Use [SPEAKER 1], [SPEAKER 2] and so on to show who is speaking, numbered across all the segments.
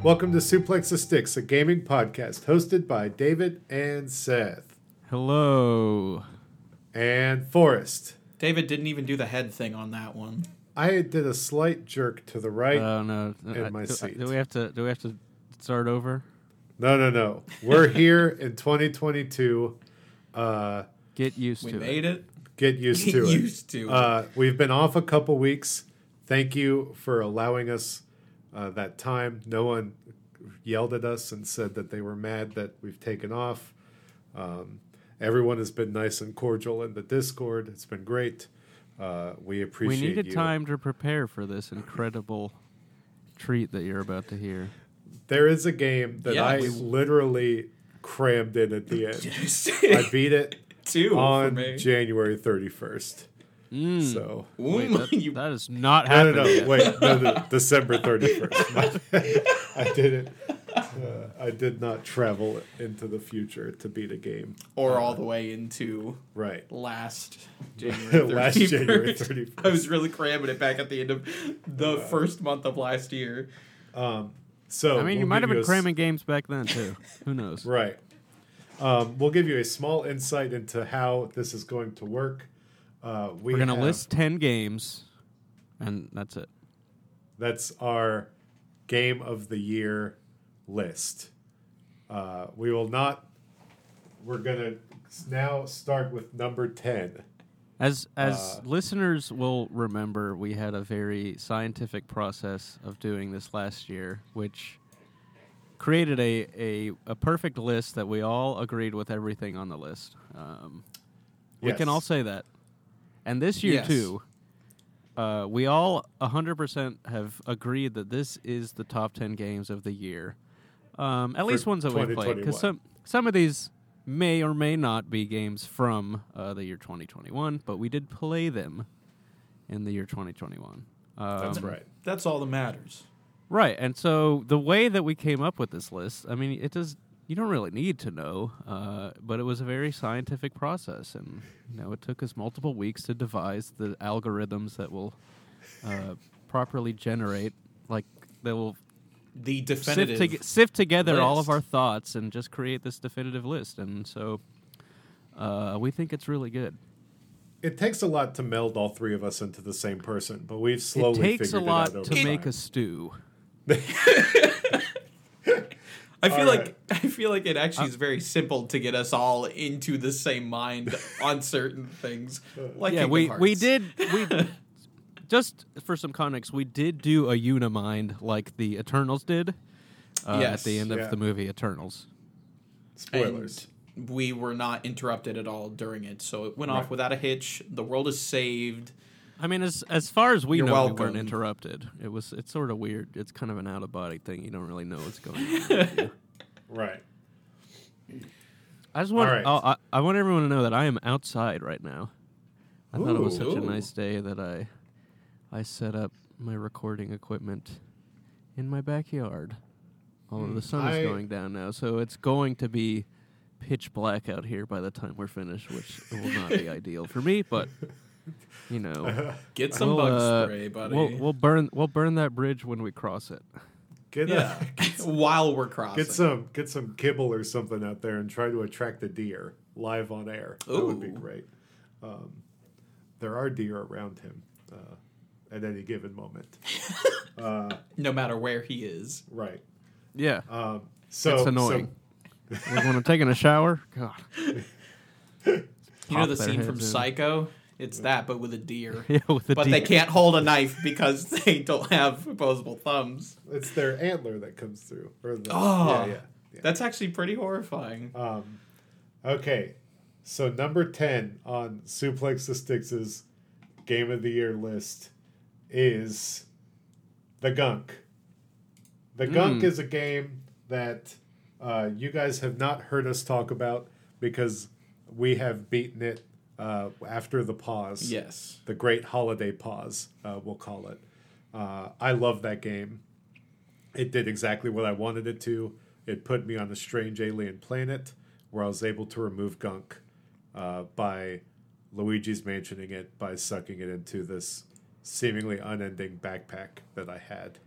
[SPEAKER 1] Hi, welcome to Suplex the Sticks, a gaming podcast hosted by David and Seth
[SPEAKER 2] Hello.
[SPEAKER 1] and Forrest.
[SPEAKER 3] David didn't even do the head thing on that one.
[SPEAKER 1] I did a slight jerk to the right.
[SPEAKER 2] Oh no.
[SPEAKER 1] In
[SPEAKER 2] I-
[SPEAKER 1] my
[SPEAKER 2] do,
[SPEAKER 1] seat.
[SPEAKER 2] do we have to? Do we have to start over?
[SPEAKER 1] no, no, no. We're here in 2022. Uh,
[SPEAKER 2] Get used
[SPEAKER 3] We
[SPEAKER 2] to
[SPEAKER 3] made it.
[SPEAKER 1] get used
[SPEAKER 3] Get
[SPEAKER 1] to it.
[SPEAKER 3] used to it.
[SPEAKER 1] Uh, we've been off a couple weeks. Thank you for allowing us uh, that time. No one yelled at us and said that they were mad that we've taken off. Um, everyone has been nice and cordial in the Discord. It's been great. Uh, we appreciate.
[SPEAKER 2] We needed
[SPEAKER 1] you.
[SPEAKER 2] time to prepare for this incredible treat that you're about to hear.
[SPEAKER 1] There is a game that
[SPEAKER 3] Yeah,
[SPEAKER 1] I
[SPEAKER 3] we-
[SPEAKER 1] literally crammed in at the end. I beat it
[SPEAKER 3] Two for
[SPEAKER 1] on
[SPEAKER 3] me.
[SPEAKER 1] January 31st.
[SPEAKER 2] Mm.
[SPEAKER 1] So
[SPEAKER 2] Wait, that,
[SPEAKER 3] you-
[SPEAKER 2] that is not
[SPEAKER 1] No, no, no.
[SPEAKER 2] yet.
[SPEAKER 1] Wait, no, no. December 31st. I didn't. Uh, I did not travel into the future to beat a game.
[SPEAKER 3] or all the way into
[SPEAKER 1] Right.
[SPEAKER 3] last January.
[SPEAKER 1] Last
[SPEAKER 3] 31st.
[SPEAKER 1] January 31st.
[SPEAKER 3] I was really cramming it back at the end of the first month of last year.
[SPEAKER 1] Um, so
[SPEAKER 2] I mean, you
[SPEAKER 1] we'll
[SPEAKER 2] might have been
[SPEAKER 1] a s-
[SPEAKER 2] cramming games back then too. Who knows?
[SPEAKER 1] Right. Um, we'll give you a small insight into how this is going to work. Uh, we
[SPEAKER 2] We're gonna
[SPEAKER 1] have-
[SPEAKER 2] list ten games, and that's it.
[SPEAKER 1] That's our game of the year list. Uh, we will not. We're gonna now start with number ten.
[SPEAKER 2] As as
[SPEAKER 1] Uh,
[SPEAKER 2] listeners will remember, we had a very scientific process of doing this last year, which created a, a, a perfect list that we all agreed with everything on the list. Um, We can all say that. And this year
[SPEAKER 3] Yes.
[SPEAKER 2] too, uh, we all 100% have agreed that this is the top 10 games of the year. Um, at
[SPEAKER 1] For
[SPEAKER 2] least ones that we've played. Because some, some of these may or may not be games from uh, the year 2021, but we did play them in the year 2021. Um,
[SPEAKER 1] That's right.
[SPEAKER 3] That's all that matters.
[SPEAKER 2] Right, and so the way that we came up with this list, I mean, it does. You don't really need to know, uh, but it was a very scientific process, and you know, it took us multiple weeks to devise the algorithms that will uh, properly generate, like that will
[SPEAKER 3] The
[SPEAKER 2] sift,
[SPEAKER 3] definitive.
[SPEAKER 2] to- sift together all of our thoughts and just create this definitive list. And so, uh, we think it's really good.
[SPEAKER 1] It takes a lot to meld all three of us into the same person, but we've slowly
[SPEAKER 2] it takes a lot
[SPEAKER 1] it out
[SPEAKER 2] to
[SPEAKER 1] over
[SPEAKER 2] make a stew.
[SPEAKER 3] I feel
[SPEAKER 1] All
[SPEAKER 3] like
[SPEAKER 1] right.
[SPEAKER 3] I feel like it actually is very simple to get us all into the same mind on certain things. Like
[SPEAKER 2] yeah,
[SPEAKER 3] Kingdom
[SPEAKER 2] we we did we just for some context, we did do a unimind like the Eternals did uh, at the end of
[SPEAKER 1] Yeah.
[SPEAKER 2] the movie Eternals.
[SPEAKER 1] Spoilers.
[SPEAKER 3] And we were not interrupted at all during it, so it went
[SPEAKER 1] Right.
[SPEAKER 3] off without a hitch. The world is saved.
[SPEAKER 2] I mean, as as far as we
[SPEAKER 3] You're
[SPEAKER 2] know, we
[SPEAKER 3] welcome.
[SPEAKER 2] weren't interrupted. It was it's sort of weird. It's kind of an out of body thing. You don't really know what's going on.
[SPEAKER 1] Right.
[SPEAKER 2] I just want
[SPEAKER 1] All right.
[SPEAKER 2] oh, I, I want everyone to know that I am outside right now. I thought it was such a nice day that I I set up my recording equipment in my backyard. Although hmm. the sun
[SPEAKER 1] I-
[SPEAKER 2] is going down now, so it's going to be pitch black out here by the time we're finished, which will not be ideal for me. But you know,
[SPEAKER 3] Get some
[SPEAKER 2] we'll,
[SPEAKER 3] bug
[SPEAKER 2] uh,
[SPEAKER 3] spray, buddy.
[SPEAKER 2] we'll we'll burn we'll burn that bridge when we cross it.
[SPEAKER 1] Get
[SPEAKER 3] yeah,
[SPEAKER 1] a,
[SPEAKER 3] while we're crossing.
[SPEAKER 1] get some get some kibble or something out there and try to attract a deer live on air. That would be
[SPEAKER 3] Ooh.
[SPEAKER 1] great. Um, there are deer around him uh, at any given moment. uh,
[SPEAKER 3] no matter where he is.
[SPEAKER 1] right.
[SPEAKER 2] Yeah,
[SPEAKER 1] Um, so
[SPEAKER 2] it's annoying. like when I'm taking a shower, God.
[SPEAKER 3] You know
[SPEAKER 2] Pop
[SPEAKER 3] the
[SPEAKER 2] their
[SPEAKER 3] scene from
[SPEAKER 2] heads in.
[SPEAKER 3] Psycho? It's that, but with a deer.
[SPEAKER 2] Yeah, with the
[SPEAKER 3] but they can't hold a knife because they don't have opposable thumbs.
[SPEAKER 1] It's their antler that comes through. Or the,
[SPEAKER 3] Oh.
[SPEAKER 1] yeah, yeah. yeah.
[SPEAKER 3] That's actually pretty horrifying.
[SPEAKER 1] Um, okay, so number ten on Suplex the Sticks' Game of the Year list is the Gunk. The Gunk
[SPEAKER 2] Mm.
[SPEAKER 1] is a game that uh, you guys have not heard us talk about because we have beaten it uh, after the pause.
[SPEAKER 3] Yes.
[SPEAKER 1] The Great Holiday Pause, uh, we'll call it. Uh, I love that game. It did exactly what I wanted it to. It put me on a strange alien planet where I was able to remove gunk uh, by Luigi's mansioning it by sucking it into this seemingly unending backpack that I had.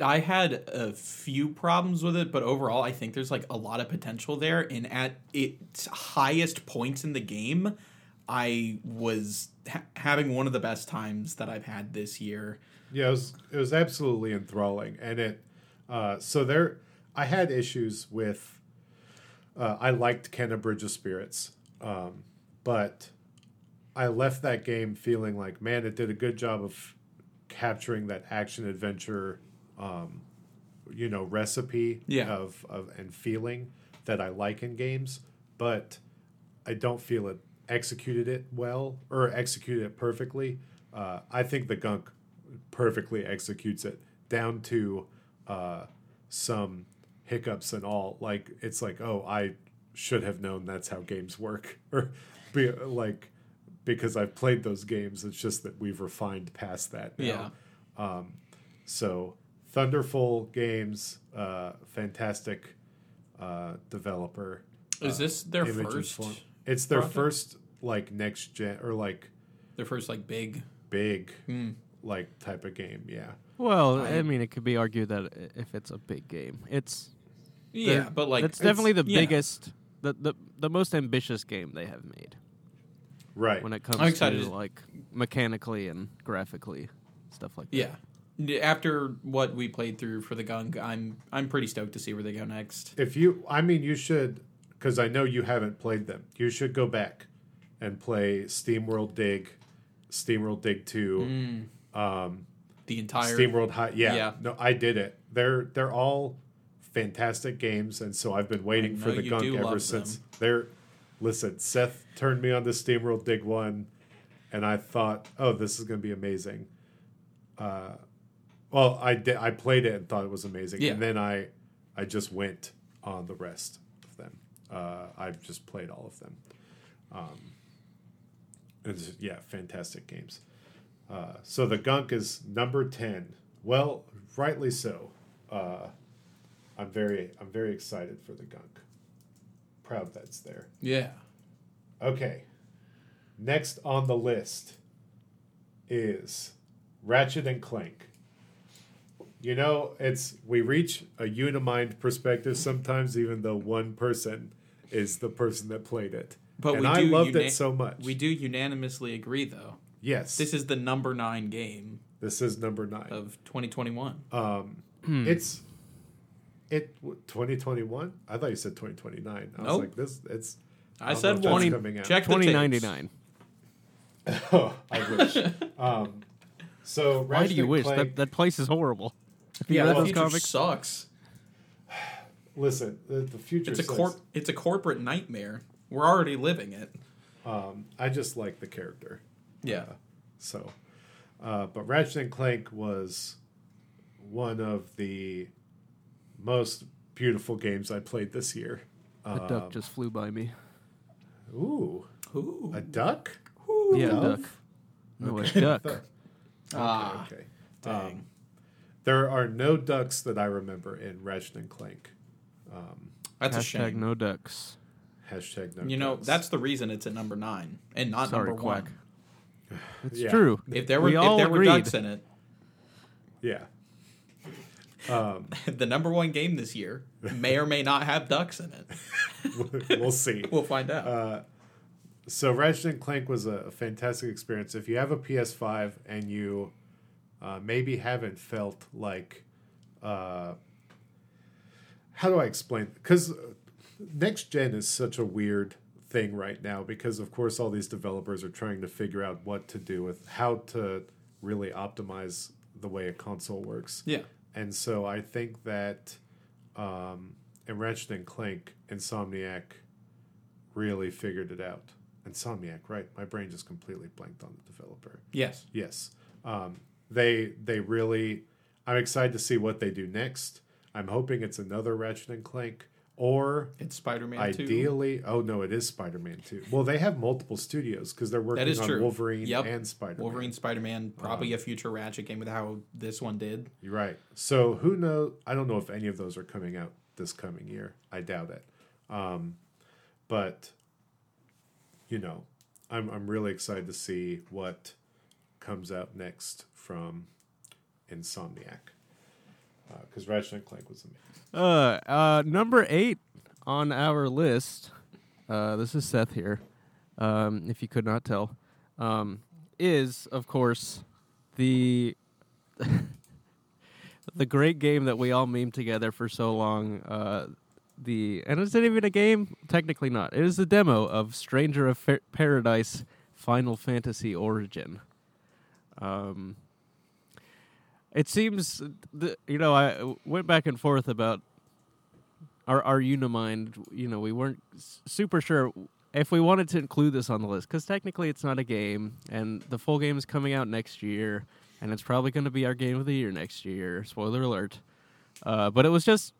[SPEAKER 3] I had a few problems with it, but overall, I think there's like a lot of potential there. And at its highest points in the game, I was ha- having one of the best times that I've had this year.
[SPEAKER 1] Yeah, it was it was absolutely enthralling, and it. Uh, so there, I had issues with. Uh, I liked Kena Bridge of Spirits, um, but I left that game feeling like, man, it did a good job of capturing that action adventure, um, you know, recipe
[SPEAKER 3] Yeah.
[SPEAKER 1] of, of and feeling that I like in games, but I don't feel it executed it well or executed it perfectly. Uh, I think the gunk perfectly executes it down to uh, some hiccups and all. Like it's like, oh, I should have known that's how games work, or be like because I've played those games. It's just that we've refined past that. Now.
[SPEAKER 3] Yeah.
[SPEAKER 1] So Thunderful Games, uh, fantastic uh, developer.
[SPEAKER 3] Is this their
[SPEAKER 1] Image
[SPEAKER 3] first?
[SPEAKER 1] form. It's their
[SPEAKER 3] project?
[SPEAKER 1] first like next gen or like
[SPEAKER 3] Their first like big.
[SPEAKER 1] big
[SPEAKER 3] Hmm.
[SPEAKER 1] like type of game. Yeah.
[SPEAKER 2] Well,
[SPEAKER 3] I-
[SPEAKER 2] I, mean, it could be argued that if it's a big game, it's
[SPEAKER 3] Yeah,
[SPEAKER 2] they're-
[SPEAKER 3] but like
[SPEAKER 2] it's definitely the
[SPEAKER 3] yeah.
[SPEAKER 2] biggest, the, the the most ambitious game they have made
[SPEAKER 1] Right.
[SPEAKER 2] when it comes
[SPEAKER 3] I'm excited
[SPEAKER 2] to
[SPEAKER 3] to-
[SPEAKER 2] like mechanically and graphically stuff like that.
[SPEAKER 3] Yeah. After what we played through for the gunk, I'm I'm pretty stoked to see where they go next.
[SPEAKER 1] if you, I mean, you should, because I know you haven't played them. You should go back and play SteamWorld Dig, SteamWorld Dig Two, um,
[SPEAKER 3] The entire
[SPEAKER 1] SteamWorld High. Yeah,
[SPEAKER 3] Yeah.
[SPEAKER 1] no, I did it. They're they're all fantastic games, and so I've been waiting for the gunk ever since.
[SPEAKER 3] them.
[SPEAKER 1] They're listen. Seth turned me on to SteamWorld Dig One, and I thought, oh, this is going to be amazing. Uh, well, I did. I played it and thought it was amazing,
[SPEAKER 3] Yeah.
[SPEAKER 1] and then I, I just went on the rest. Uh, I've just played all of them. Um, it's, yeah, fantastic games. Uh, so the gunk is number ten. Well, rightly so. Uh, I'm very, I'm very excited for the gunk. Proud that's there.
[SPEAKER 3] Yeah.
[SPEAKER 1] Okay. Next on the list is Ratchet and Clank. You know, it's we reach a unimind perspective sometimes, even though one person is the person that played it.
[SPEAKER 3] But
[SPEAKER 1] and
[SPEAKER 3] we
[SPEAKER 1] I
[SPEAKER 3] do
[SPEAKER 1] loved
[SPEAKER 3] una-
[SPEAKER 1] it so much.
[SPEAKER 3] We do unanimously agree though.
[SPEAKER 1] yes,
[SPEAKER 3] This is the number 9 game
[SPEAKER 1] this is number nine.
[SPEAKER 3] of 2021.
[SPEAKER 1] Um, It's it twenty twenty one. I thought you said twenty twenty nine. I was like, this. It's
[SPEAKER 3] I
[SPEAKER 1] don't
[SPEAKER 3] said
[SPEAKER 1] if that's
[SPEAKER 3] one.
[SPEAKER 1] coming out.
[SPEAKER 3] Check the
[SPEAKER 2] Twenty
[SPEAKER 3] tapes.
[SPEAKER 2] ninety nine.
[SPEAKER 1] oh, I wish. um, so
[SPEAKER 2] Why
[SPEAKER 1] Ratchet
[SPEAKER 2] do you wish
[SPEAKER 1] Clank-
[SPEAKER 2] that that place is horrible? Have
[SPEAKER 3] Yeah,
[SPEAKER 2] read
[SPEAKER 3] the
[SPEAKER 1] well,
[SPEAKER 2] those
[SPEAKER 3] future
[SPEAKER 2] comics?
[SPEAKER 3] sucks.
[SPEAKER 1] Listen, the, the future.
[SPEAKER 3] It's a
[SPEAKER 1] says-
[SPEAKER 3] cor- it's a corporate nightmare. We're already living it.
[SPEAKER 1] Um, I just like the character.
[SPEAKER 3] Yeah.
[SPEAKER 1] So, uh, but Ratchet and Clank was one of the most beautiful games I played this year.
[SPEAKER 2] A duck just flew by me.
[SPEAKER 1] Ooh,
[SPEAKER 3] Ooh.
[SPEAKER 1] a duck?
[SPEAKER 2] yeah, a duck. No, a duck.
[SPEAKER 3] Ah.
[SPEAKER 1] okay.
[SPEAKER 3] Dang.
[SPEAKER 1] Um, there are no ducks that I remember in Ratchet and Clank.
[SPEAKER 3] That's a
[SPEAKER 2] Hashtag
[SPEAKER 3] shame.
[SPEAKER 2] no ducks.
[SPEAKER 1] Hashtag no. Ducks.
[SPEAKER 3] You know,
[SPEAKER 1] ducks.
[SPEAKER 3] that's the reason it's at number 9 and not
[SPEAKER 2] Sorry,
[SPEAKER 3] number
[SPEAKER 2] Quack.
[SPEAKER 3] 1.
[SPEAKER 2] It's
[SPEAKER 1] Yeah.
[SPEAKER 2] true.
[SPEAKER 3] If there were
[SPEAKER 2] we
[SPEAKER 3] if
[SPEAKER 2] all
[SPEAKER 3] there were ducks in it,
[SPEAKER 1] yeah. Um,
[SPEAKER 3] the number 1 game this year may or may not have ducks in it.
[SPEAKER 1] we'll see.
[SPEAKER 3] We'll find out.
[SPEAKER 1] Uh, so Ratchet and Clank was a, a fantastic experience. If you have a PS5 and you uh, maybe haven't felt like, uh, how do I explain? Because next gen is such a weird thing right now because of course all these developers are trying to figure out what to do with how to really optimize the way a console works.
[SPEAKER 3] yeah.
[SPEAKER 1] And so I think that um, in Ratchet and Clank, Insomniac really figured it out. Insomniac, right? My brain just completely blanked on the developer.
[SPEAKER 3] Yes.
[SPEAKER 1] Yes, um, they they really. I'm excited to see what they do next. I'm hoping it's another Ratchet and Clank, or
[SPEAKER 3] It's Spider-Man 2.
[SPEAKER 1] ideally, oh no, it is Spider-Man Two. Well, they have multiple studios because they're working on
[SPEAKER 3] true.
[SPEAKER 1] Wolverine
[SPEAKER 3] Yep.
[SPEAKER 1] and Spider-Man.
[SPEAKER 3] Wolverine, Spider-Man, probably a future Ratchet game with how this one did.
[SPEAKER 1] You're right. So who knows? I don't know if any of those are coming out this coming year. I doubt it. Um, but you know, I'm I'm really excited to see what comes out next from Insomniac. Because Ratchet and Clank was amazing.
[SPEAKER 2] Uh, uh, number eight on our list. Uh, this is Seth here. Um, if you could not tell, um, is of course the the great game that we all meme together for so long. Uh, the and is it even a game? Technically not. It is a demo of Stranger of Fa- Paradise Final Fantasy Origin. Um, it seems, th- you know, I went back and forth about our our Unimind. You know, we weren't super sure if we wanted to include this on the list because technically it's not a game, and the full game is coming out next year, and it's probably going to be our game of the year next year. Spoiler alert! Uh, but it was just,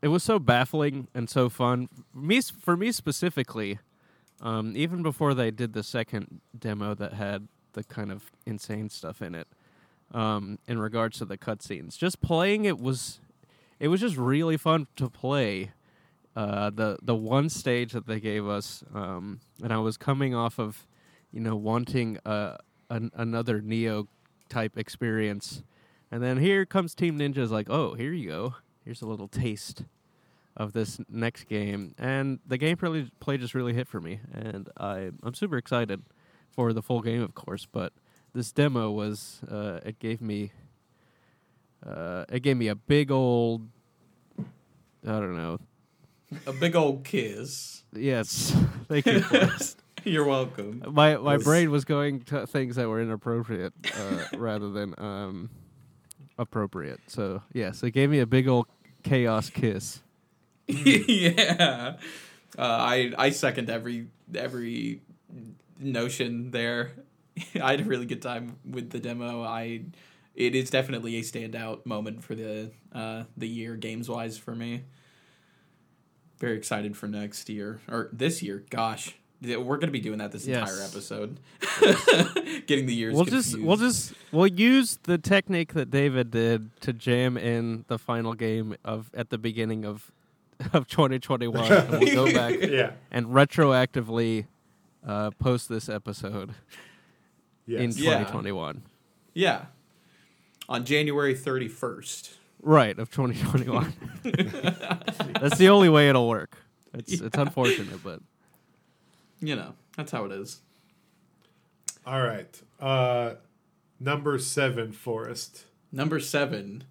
[SPEAKER 2] it was so baffling and so fun. Me for me specifically, um, even before they did the second demo that had the kind of insane stuff in it um, in regards to the cutscenes. Just playing it was, it was just really fun to play. Uh, the the one stage that they gave us, um, and I was coming off of, you know, wanting uh, an, another Nioh type experience, and then here comes Team Ninja's like, oh, here you go, here's a little taste of this next game, and the gameplay play just really hit for me, and I I'm super excited for the full game, of course, but this demo was uh, it gave me uh, it gave me a big old I don't know.
[SPEAKER 3] A big old kiss.
[SPEAKER 2] Yes, thank you.
[SPEAKER 3] You're welcome.
[SPEAKER 2] my my
[SPEAKER 1] Was-
[SPEAKER 2] brain was going to things that were inappropriate uh, rather than um, appropriate. So yes, it gave me a big old chaos kiss.
[SPEAKER 3] yeah. Uh, I I second every every notion there. I had a really good time with the demo. I it is definitely a standout moment for the uh, the year games wise for me. Very excited for next year or this year. Gosh, we're gonna be doing that this
[SPEAKER 2] Yes.
[SPEAKER 3] entire episode. Getting the years.
[SPEAKER 2] We'll just we'll just we'll use the technique that David did to jam in the final game of at the beginning of of 2021. and we'll go back
[SPEAKER 1] Yeah.
[SPEAKER 2] and retroactively uh, post this episode in
[SPEAKER 1] Yes.
[SPEAKER 3] Yeah.
[SPEAKER 2] 2021.
[SPEAKER 3] yeah. On January thirty first.
[SPEAKER 2] Right of 2021. That's the only way it'll work. It's it's unfortunate, but
[SPEAKER 3] You know that's how it is.
[SPEAKER 1] All right. Uh, number seven, Forrest.
[SPEAKER 3] Number seven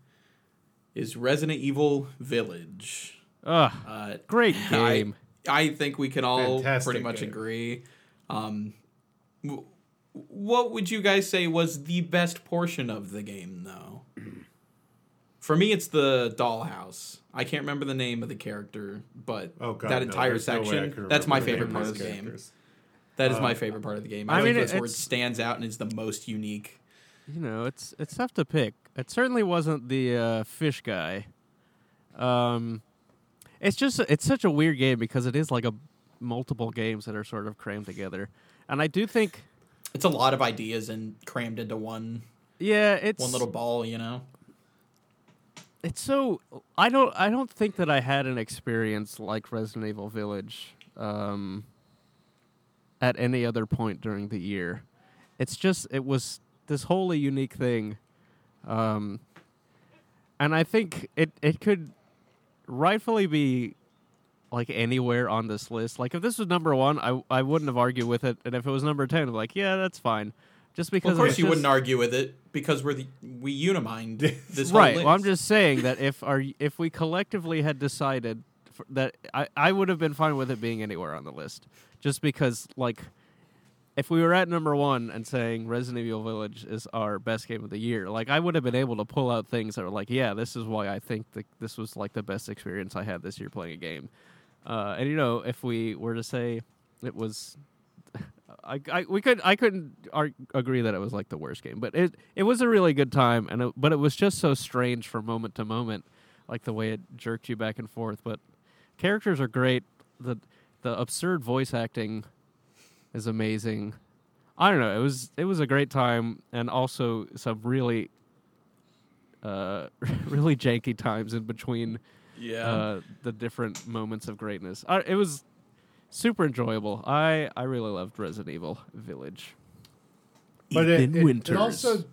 [SPEAKER 3] is Resident Evil Village.
[SPEAKER 2] uh,
[SPEAKER 3] Uh,
[SPEAKER 2] great game.
[SPEAKER 3] I, I think we can all
[SPEAKER 1] Fantastic
[SPEAKER 3] pretty much
[SPEAKER 1] game.
[SPEAKER 3] agree. Um, w- what would you guys say was the best portion of the game, though? For me, it's the dollhouse. I can't remember the name of the character, but
[SPEAKER 1] Oh god,
[SPEAKER 3] that
[SPEAKER 1] no,
[SPEAKER 3] entire
[SPEAKER 1] there's no
[SPEAKER 3] section,
[SPEAKER 1] can
[SPEAKER 3] that's my favorite part of the game. That is
[SPEAKER 1] Uh,
[SPEAKER 3] my favorite part of the game. I,
[SPEAKER 2] I
[SPEAKER 3] think that's where it stands out and is the most unique.
[SPEAKER 2] you know, it's it's tough to pick. It certainly wasn't the uh, fish guy. Um, it's just it's such a weird game because it is like a multiple games that are sort of crammed together, and I do think,
[SPEAKER 3] It's a lot of ideas and crammed into one
[SPEAKER 2] yeah, it's
[SPEAKER 3] one little ball, you know.
[SPEAKER 2] it's so I don't I don't think that I had an experience like Resident Evil Village um, at any other point during the year. It's just it was this wholly unique thing, um, and I think it it could rightfully be like anywhere on this list. Like if this was number one, I I wouldn't have argued with it, and if it was number ten, I'm like yeah, that's fine. Just because
[SPEAKER 3] Well, of course, you
[SPEAKER 2] just-
[SPEAKER 3] wouldn't argue with it because we're the we unimind this
[SPEAKER 2] right. Well, I'm just saying that if our if we collectively had decided f that I I would have been fine with it being anywhere on the list, just because like if we were at number one and saying Resident Evil Village is our best game of the year, like I would have been able to pull out things that were like, yeah, this is why I think that this was like the best experience I had this year playing a game. Uh, and you know, if we were to say it was I, I we could I couldn't agree that it was like the worst game, but it it was a really good time, and it, but it was just so strange from moment to moment, like the way it jerked you back and forth. But characters are great. the The absurd voice acting is amazing. I don't know. It was it was a great time, and also some really, uh, really janky times in between
[SPEAKER 3] yeah.
[SPEAKER 2] uh, the different moments of greatness. I, it was super enjoyable. I I really loved Resident Evil Village.
[SPEAKER 1] But it, it,
[SPEAKER 2] Winters.
[SPEAKER 1] it also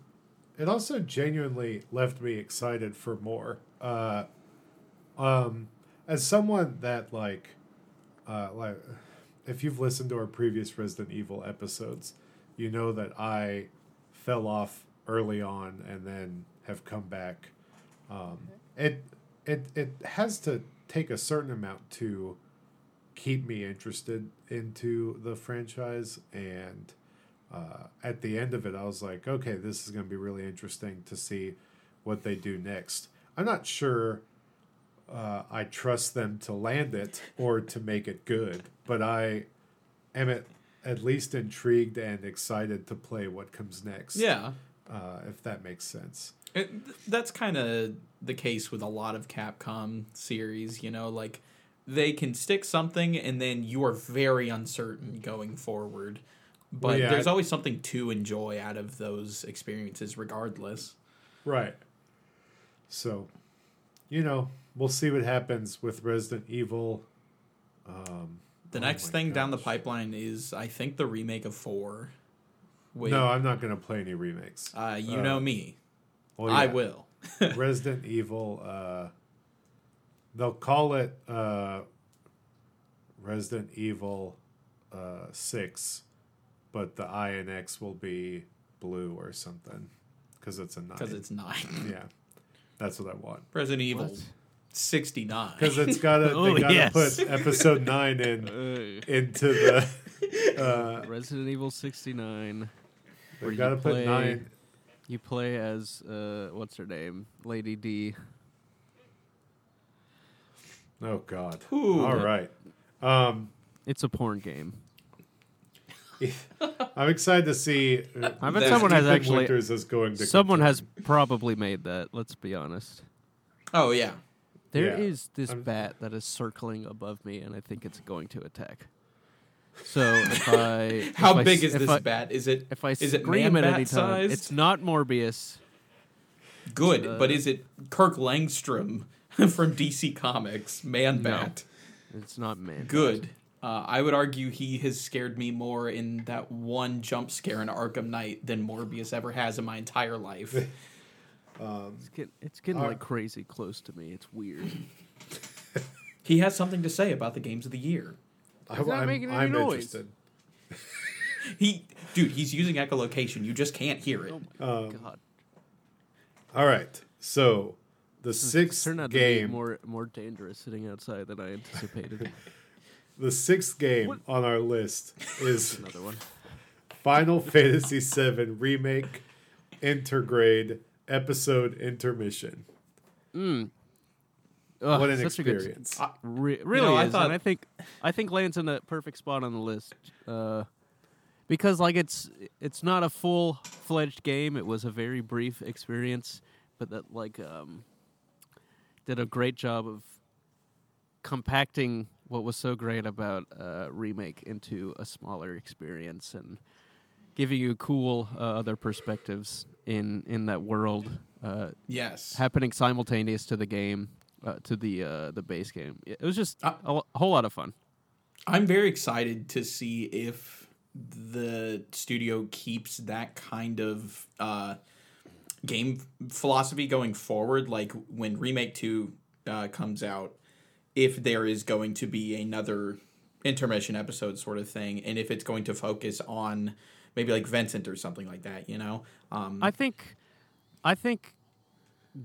[SPEAKER 1] it also genuinely left me excited for more. Uh, um, as someone that like, uh, like, if you've listened to our previous Resident Evil episodes, you know that I fell off early on and then have come back. Um, it it it has to take a certain amount to keep me interested into the franchise and uh, at the end of it i was like okay this is going to be really interesting to see what they do next i'm not sure uh, i trust them to land it or to make it good but i am at, at least intrigued and excited to play what comes next
[SPEAKER 3] Yeah.
[SPEAKER 1] uh, if that makes sense
[SPEAKER 3] It, that's kind of the case with a lot of Capcom series, you know, like they can stick something and then you are very uncertain going forward. But
[SPEAKER 1] yeah,
[SPEAKER 3] there's always something to enjoy out of those experiences regardless.
[SPEAKER 1] Right. So, you know, we'll see what happens with Resident Evil. Um,
[SPEAKER 3] The
[SPEAKER 1] oh
[SPEAKER 3] next thing down the pipeline is I think the remake of 4. With,
[SPEAKER 1] No, I'm not going to play any remakes.
[SPEAKER 3] uh, you
[SPEAKER 1] uh,
[SPEAKER 3] know me.
[SPEAKER 1] Well,
[SPEAKER 3] I will.
[SPEAKER 1] Resident Evil. Uh, they'll call it uh, Resident Evil uh, Six, but the I and X will be blue or something because it's a nine.
[SPEAKER 3] Because it's 9.
[SPEAKER 1] yeah, that's what I want.
[SPEAKER 3] Resident Evil
[SPEAKER 2] What?
[SPEAKER 3] 69.
[SPEAKER 1] Because it's got to
[SPEAKER 2] Oh,
[SPEAKER 1] they got to
[SPEAKER 2] yes.
[SPEAKER 1] put episode nine in into the. Uh,
[SPEAKER 2] Resident Evil 69. Where
[SPEAKER 1] they
[SPEAKER 2] you
[SPEAKER 1] got to put nine.
[SPEAKER 2] You play as uh, what's her name, Lady D.
[SPEAKER 1] Oh God!
[SPEAKER 3] Ooh.
[SPEAKER 1] All right. Um,
[SPEAKER 2] It's a porn game.
[SPEAKER 1] I'm excited to see. uh,
[SPEAKER 2] I bet someone has actually.
[SPEAKER 1] Winters is going to.
[SPEAKER 2] Someone
[SPEAKER 1] confirm.
[SPEAKER 2] has probably made that. Let's be honest.
[SPEAKER 3] Oh, yeah.
[SPEAKER 2] There
[SPEAKER 1] Yeah,
[SPEAKER 2] is this
[SPEAKER 1] I'm-
[SPEAKER 2] bat that is circling above me, and I think it's going to attack. So if I
[SPEAKER 3] How
[SPEAKER 2] if I
[SPEAKER 3] big
[SPEAKER 2] s-
[SPEAKER 3] is this
[SPEAKER 2] I,
[SPEAKER 3] bat? Is it
[SPEAKER 2] If I
[SPEAKER 3] Is it
[SPEAKER 2] scream
[SPEAKER 3] man
[SPEAKER 2] at
[SPEAKER 3] bat
[SPEAKER 2] any time, it's not Morbius.
[SPEAKER 3] good?
[SPEAKER 2] Uh,
[SPEAKER 3] but is it Kirk Langstrom from DC Comics, Man
[SPEAKER 2] No.
[SPEAKER 3] Bat?
[SPEAKER 2] It's not man.
[SPEAKER 3] Good. Uh, I would argue he has scared me more in that one jump scare in Arkham Knight than Morbius ever has in my entire life.
[SPEAKER 2] It's getting, it's getting
[SPEAKER 1] Are-
[SPEAKER 2] like crazy close to me. It's weird.
[SPEAKER 3] he has something to say about the games of the year.
[SPEAKER 1] I,
[SPEAKER 2] He's not
[SPEAKER 1] I'm,
[SPEAKER 2] making any
[SPEAKER 1] I'm
[SPEAKER 2] noise.
[SPEAKER 1] interested.
[SPEAKER 3] He, dude, he's using echolocation. You just can't hear it.
[SPEAKER 2] Oh
[SPEAKER 1] Um,
[SPEAKER 2] God,
[SPEAKER 1] All right. So the
[SPEAKER 2] This
[SPEAKER 1] sixth
[SPEAKER 2] turned out to be
[SPEAKER 1] game,
[SPEAKER 2] more more dangerous sitting outside than I anticipated.
[SPEAKER 1] the sixth game
[SPEAKER 2] What?
[SPEAKER 1] on our list is
[SPEAKER 2] Another one.
[SPEAKER 1] Final Fantasy VII Remake Intergrade Episode Intermission.
[SPEAKER 2] Mm. Ugh,
[SPEAKER 1] what an
[SPEAKER 2] such a good-
[SPEAKER 1] experience!
[SPEAKER 2] Re- really
[SPEAKER 3] I
[SPEAKER 2] is,
[SPEAKER 3] thought-
[SPEAKER 2] and I think I think lands in a perfect spot on the list uh, because like it's it's not a full fledged game. It was a very brief experience, but that like um, did a great job of compacting what was so great about uh, remake into a smaller experience and giving you cool uh, other perspectives in in that world. Uh,
[SPEAKER 3] Yes.
[SPEAKER 2] happening simultaneous to the game, uh, to the uh, the base game. It was just
[SPEAKER 3] Uh,
[SPEAKER 2] a, whole lot of fun.
[SPEAKER 3] I'm very excited to see if the studio keeps that kind of uh, game philosophy going forward. Like when Remake 2 uh, comes out, if there is going to be another intermission episode sort of thing, and if it's going to focus on maybe like Vincent or something like that, you know? Um,
[SPEAKER 2] I think, I think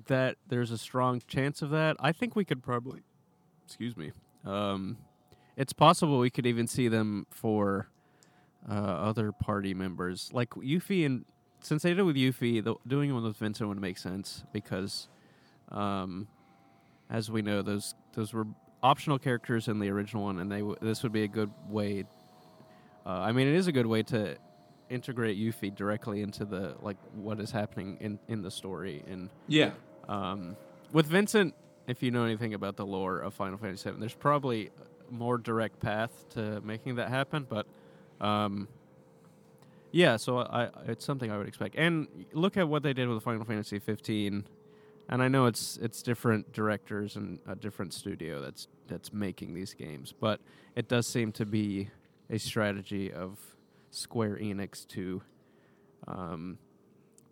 [SPEAKER 2] that there's a strong chance of that. I think we could probably, excuse me, um, it's possible we could even see them for uh, other party members, like Yuffie and since they did it with Yuffie, the, doing one with Vincent would make sense because, um, as we know, those those were optional characters in the original one, and they w- this would be a good way. Uh, I mean, it is a good way to integrate Yuffie directly into the like what is happening in in the story and
[SPEAKER 3] yeah.
[SPEAKER 2] um, with Vincent, if you know anything about the lore of Final Fantasy VII, there's probably more direct path to making that happen. But um, yeah, so I, it's something I would expect. And look at what they did with Final Fantasy 15. And I know it's it's different directors and a different studio that's that's making these games, but it does seem to be a strategy of Square Enix to um,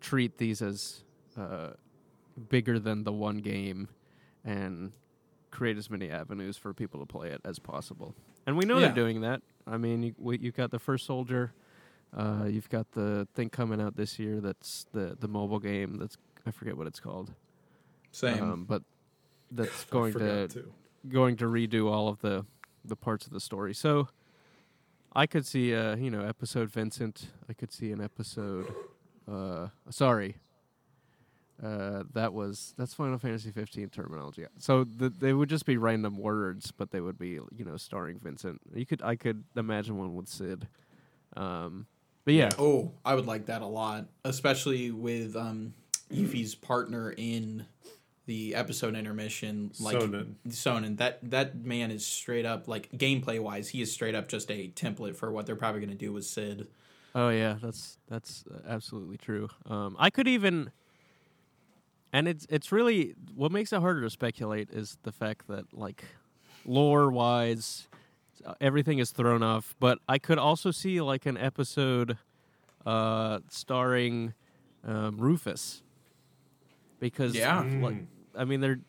[SPEAKER 2] treat these as uh, bigger than the one game and create as many avenues for people to play it as possible. And we know
[SPEAKER 3] Yeah.
[SPEAKER 2] they're doing that. I mean, you, we, you've got the first soldier. Uh, you've got the thing coming out this year. That's the the mobile game. That's I forget what it's called.
[SPEAKER 3] Same.
[SPEAKER 2] Um, but that's going to
[SPEAKER 1] to.
[SPEAKER 2] going to redo all of the the parts of the story. So I could see uh, you know, episode Vincent. I could see an episode uh sorry. Uh, that was that's Final Fantasy 15 terminology. So th- they would just be random words, but they would be you know starring Vincent. You could I could imagine one with Cid. Um, but yeah,
[SPEAKER 3] Oh, I would like that a lot, especially with um, Yuffie's partner in the episode intermission, like
[SPEAKER 1] Sonon.
[SPEAKER 3] Sonon. That that man is straight up like gameplay wise, he is straight up just a template for what they're probably going to do with Cid.
[SPEAKER 2] Oh yeah, that's that's uh, absolutely true. Um, I could even, and it's it's really what makes it harder to speculate is the fact that like lore wise, everything is thrown off. But I could also see like an episode, uh, starring um, Rufus, because
[SPEAKER 3] Yeah.
[SPEAKER 2] like
[SPEAKER 1] Mm.
[SPEAKER 2] I mean they're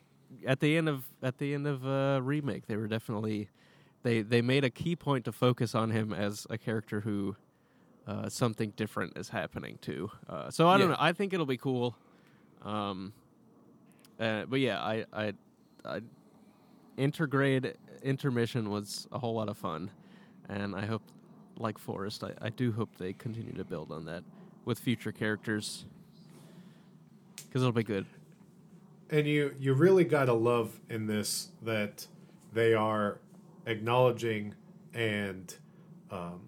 [SPEAKER 2] at the end of at the end of uh, remake they were definitely they they made a key point to focus on him as a character who uh, something different is happening to. Uh, so I don't
[SPEAKER 3] Yeah.
[SPEAKER 2] know. I think it'll be cool. Um, uh, but yeah, I I, I intergrade intermission was a whole lot of fun, and I hope, like Forrest, I, I do hope they continue to build on that with future characters because it'll be good.
[SPEAKER 1] And you you really got to love in this that they are acknowledging and um,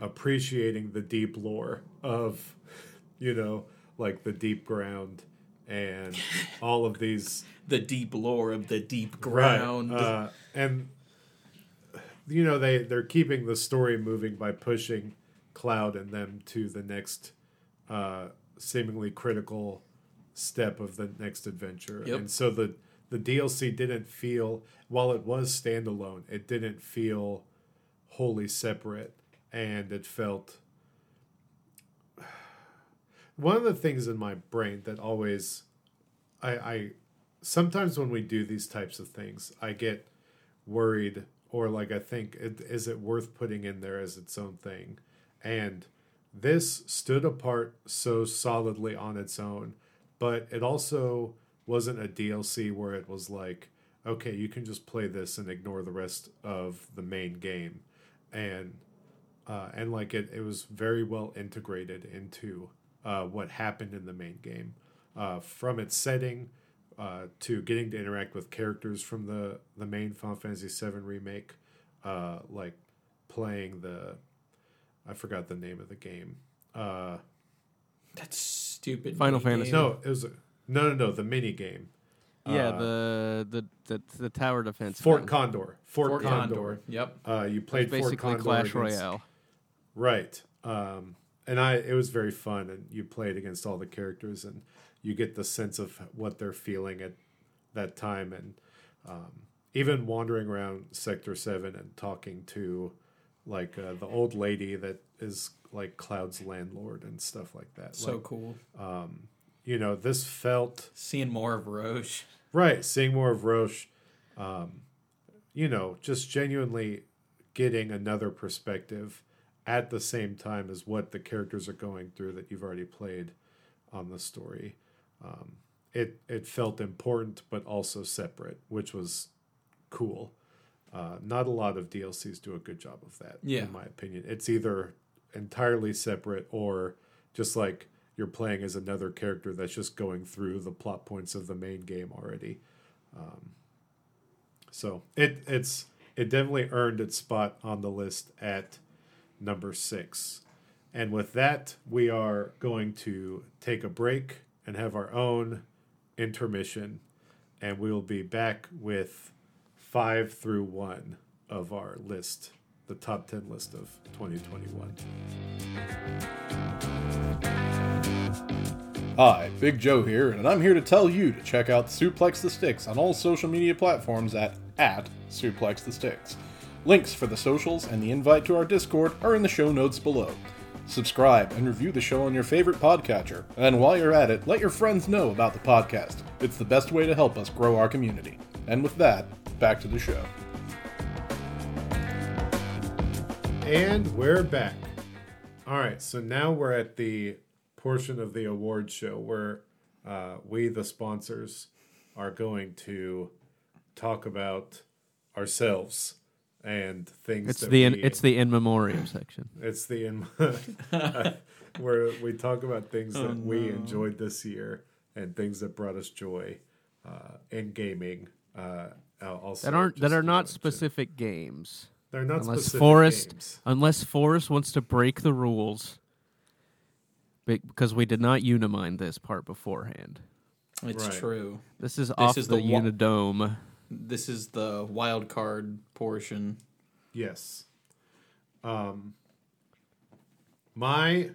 [SPEAKER 1] appreciating the deep lore of you know like the Deepground and all of these
[SPEAKER 3] The deep lore of the Deepground.
[SPEAKER 1] Right. Uh, and you know they they're keeping the story moving by pushing Cloud and them to the next uh, seemingly critical step of the next adventure.
[SPEAKER 3] Yep.
[SPEAKER 1] And so the the DLC didn't feel while it was standalone, it didn't feel wholly separate, and it felt. One of the things in my brain that always, I, I sometimes when we do these types of things, I get worried or like I think, it, is it worth putting in there as its own thing? And this stood apart so solidly on its own, but it also wasn't a DLC where it was like, okay, you can just play this and ignore the rest of the main game, and uh, and like it, it was very well integrated into uh, what happened in the main game, uh, from its setting uh, to getting to interact with characters from the the main Final Fantasy VII remake, uh, like playing the, I forgot the name of the game.
[SPEAKER 3] That's stupid.
[SPEAKER 2] Final
[SPEAKER 3] minigame.
[SPEAKER 2] Fantasy.
[SPEAKER 1] no, it was no, no, no, the mini game.
[SPEAKER 2] Yeah,
[SPEAKER 1] Uh,
[SPEAKER 2] the, the the the tower defense.
[SPEAKER 1] Fort
[SPEAKER 2] thing.
[SPEAKER 1] Condor. Fort,
[SPEAKER 3] Fort
[SPEAKER 1] Condor.
[SPEAKER 3] Condor. Yep.
[SPEAKER 1] Uh, you played
[SPEAKER 2] basically
[SPEAKER 1] Fort Condor
[SPEAKER 2] Clash
[SPEAKER 1] against-
[SPEAKER 2] Royale.
[SPEAKER 1] Right. Um, and I it was very fun and you played against all the characters and you get the sense of what they're feeling at that time and um, even wandering around sector 7 and talking to like uh, the old lady that is like Cloud's landlord and stuff like that.
[SPEAKER 3] So
[SPEAKER 1] Like,
[SPEAKER 3] cool.
[SPEAKER 1] you know, this felt
[SPEAKER 3] Seeing more of Roche.
[SPEAKER 1] Right, seeing more of Roche, um, you know, just genuinely getting another perspective at the same time as what the characters are going through that you've already played on the story. Um, it it felt important, but also separate, which was cool. Uh, not a lot of DLCs do a good job of that,
[SPEAKER 3] Yeah.
[SPEAKER 1] in my opinion. It's either entirely separate or just like you're playing as another character that's just going through the plot points of the main game already. Um, so it it's it definitely earned its spot on the list at number six. And with that, we are going to take a break and have our own intermission, and we will be back with five through one of our list, the top 10 list of 2021.
[SPEAKER 4] Hi, Big Joe here, and I'm here to tell you to check out Suplex the Sticks on all social media platforms at, at Suplex the Sticks. Links for the socials and the invite to our Discord are in the show notes below. Subscribe and review the show on your favorite podcatcher. And while you're at it, let your friends know about the podcast. It's the best way to help us grow our community. And with that, back to the show.
[SPEAKER 1] And we're back. All right, so now we're at the portion of the award show where uh, we, the sponsors, are going to talk about ourselves and things.
[SPEAKER 2] It's
[SPEAKER 1] that
[SPEAKER 2] the in,
[SPEAKER 1] we,
[SPEAKER 2] it's the in memoriam section.
[SPEAKER 1] it's the in, where we talk about things
[SPEAKER 3] Oh,
[SPEAKER 1] that we enjoyed this year and things that brought us joy uh, in gaming. Uh, also
[SPEAKER 2] That aren't that are not
[SPEAKER 1] in-
[SPEAKER 2] specific games.
[SPEAKER 1] They're not
[SPEAKER 2] unless
[SPEAKER 1] specific
[SPEAKER 2] Forrest
[SPEAKER 1] games.
[SPEAKER 2] unless Forrest wants to break the rules. Because we did not unimind this part beforehand.
[SPEAKER 3] It's
[SPEAKER 1] Right.
[SPEAKER 3] true.
[SPEAKER 2] This is off
[SPEAKER 3] is
[SPEAKER 2] the,
[SPEAKER 3] the wa-
[SPEAKER 2] Unidome.
[SPEAKER 3] This is the wild card portion.
[SPEAKER 1] Yes. Um, my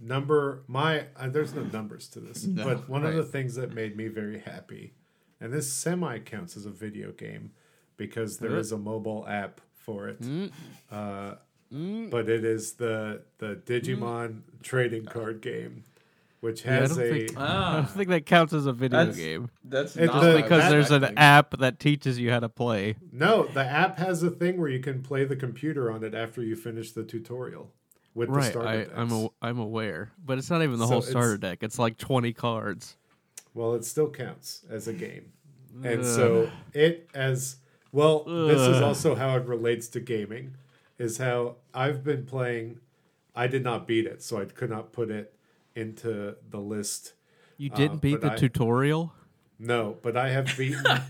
[SPEAKER 1] number, my uh, there's no numbers to this,
[SPEAKER 3] No,
[SPEAKER 1] but one of the things that made me very happy, and this semi counts as a video game because there
[SPEAKER 2] Uh.
[SPEAKER 1] is a mobile app for it.
[SPEAKER 2] Mm.
[SPEAKER 1] Uh,
[SPEAKER 2] Mm.
[SPEAKER 1] but it is the the Digimon trading card game, which has
[SPEAKER 2] don't
[SPEAKER 1] a
[SPEAKER 2] think- I don't think that counts as a video
[SPEAKER 3] That's-
[SPEAKER 2] game.
[SPEAKER 3] That's
[SPEAKER 1] It
[SPEAKER 3] not
[SPEAKER 1] does-
[SPEAKER 3] like
[SPEAKER 2] Because
[SPEAKER 1] that-
[SPEAKER 2] there's an app that teaches you how to play.
[SPEAKER 1] no. The app has a thing where you can play the computer on it after you finish the tutorial with the
[SPEAKER 2] Right,
[SPEAKER 1] starter
[SPEAKER 2] I,
[SPEAKER 1] decks.
[SPEAKER 2] I'm a, I'm aware, but it's not even the
[SPEAKER 1] So
[SPEAKER 2] whole
[SPEAKER 1] it's-
[SPEAKER 2] starter deck. It's like 20 cards.
[SPEAKER 1] Well, it still counts as a game. And so it as well this is also how it relates to gaming is how I've been playing I did not beat it, so I could not put it into the list.
[SPEAKER 2] You
[SPEAKER 1] Uh,
[SPEAKER 2] didn't beat the
[SPEAKER 1] I-
[SPEAKER 2] tutorial.
[SPEAKER 1] No, but I have beaten uh,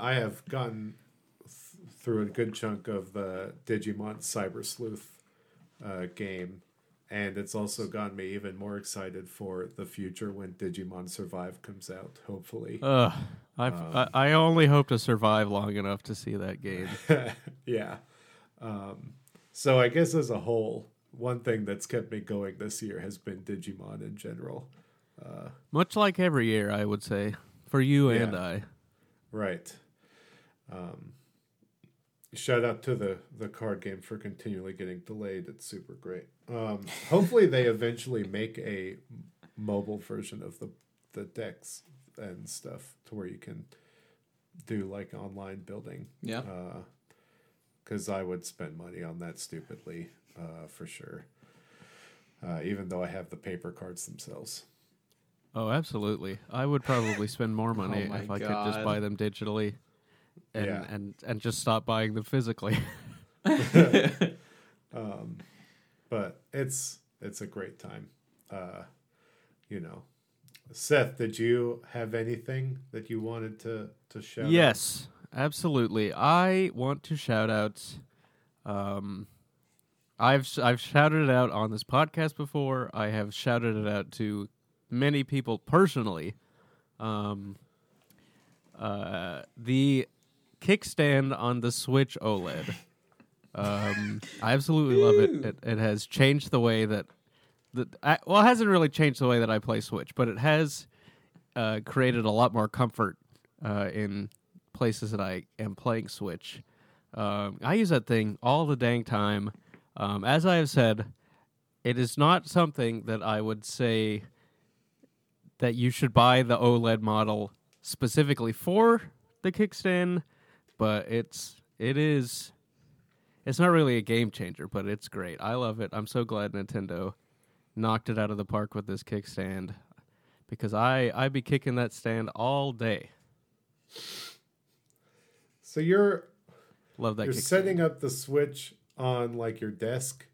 [SPEAKER 1] I have gotten th- through a good chunk of the Digimon Cyber Sleuth uh, game and it's also gotten me even more excited for the future when Digimon Survive comes out, hopefully.
[SPEAKER 2] Ugh, I've,
[SPEAKER 1] Um,
[SPEAKER 2] I I only hope to survive long enough to see that game.
[SPEAKER 1] yeah. Um, so I guess as a whole, one thing that's kept me going this year has been Digimon in general.
[SPEAKER 2] Much like every year, I would say, for you and I.
[SPEAKER 1] Right. Um, shout out to the the card game for continually getting delayed. It's super great. Um, hopefully, they eventually make a mobile version of the the decks and stuff to where you can do like online building.
[SPEAKER 3] Yeah.
[SPEAKER 1] because I would spend money on that stupidly uh, for sure. Uh, even though I have the paper cards themselves.
[SPEAKER 2] Oh, absolutely. I would probably spend more money
[SPEAKER 3] Oh
[SPEAKER 2] if I could just buy them digitally, and
[SPEAKER 1] Yeah.
[SPEAKER 2] and and just stop buying them physically.
[SPEAKER 1] Um, but it's it's a great time. Uh, you know, Seth, did you have anything that you wanted to to shout? out?
[SPEAKER 2] yes, absolutely. I want to shout out. Um, I've I've shouted it out on this podcast before. I have shouted it out to many people personally. Um, uh, the kickstand on the Switch OLED. Um, I absolutely love it. it. It has changed the way that that I, well, it hasn't really changed the way that I play Switch, but it has uh, created a lot more comfort uh, in places that I am playing Switch. Um, I use that thing all the dang time. Um, as I have said, it is not something that I would say that you should buy the OLED model specifically for the kickstand, but it's it is it's not really a game changer, but it's great. I love it. I'm so glad Nintendo knocked it out of the park with this kickstand because I I be kicking that stand all day.
[SPEAKER 1] So you're
[SPEAKER 2] Love that.
[SPEAKER 1] you're setting up the Switch on like your desk.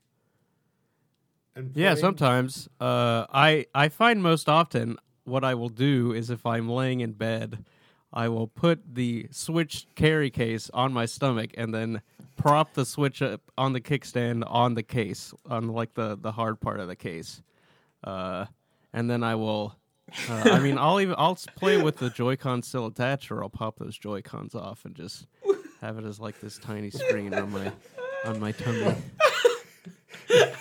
[SPEAKER 1] And
[SPEAKER 2] Yeah, sometimes. Uh, I I find most often what I will do is if I'm laying in bed, I will put the Switch carry case on my stomach and then prop the Switch up on the kickstand on the case on like the the hard part of the case, uh, and then I will. Uh, I mean, I'll even I'll play with the Joy-Con still attached, or I'll pop those Joy-Cons off and just have it as like this tiny screen on my on my tummy.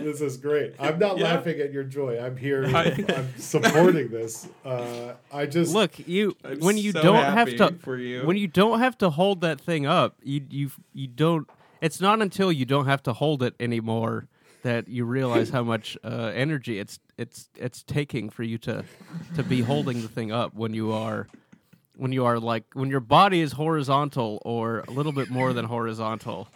[SPEAKER 1] This is great. I'm not
[SPEAKER 3] Yeah.
[SPEAKER 1] laughing at your joy. I'm here.
[SPEAKER 3] I-
[SPEAKER 1] I'm supporting this. Uh, I just
[SPEAKER 2] Look, you
[SPEAKER 3] I'm
[SPEAKER 2] when you
[SPEAKER 3] so
[SPEAKER 2] don't have to
[SPEAKER 3] for you.
[SPEAKER 2] when you don't have to hold that thing up, you you you don't. It's not until you don't have to hold it anymore that you realize how much uh, energy it's it's it's taking for you to to be holding the thing up when you are when you are like when your body is horizontal or a little bit more than horizontal.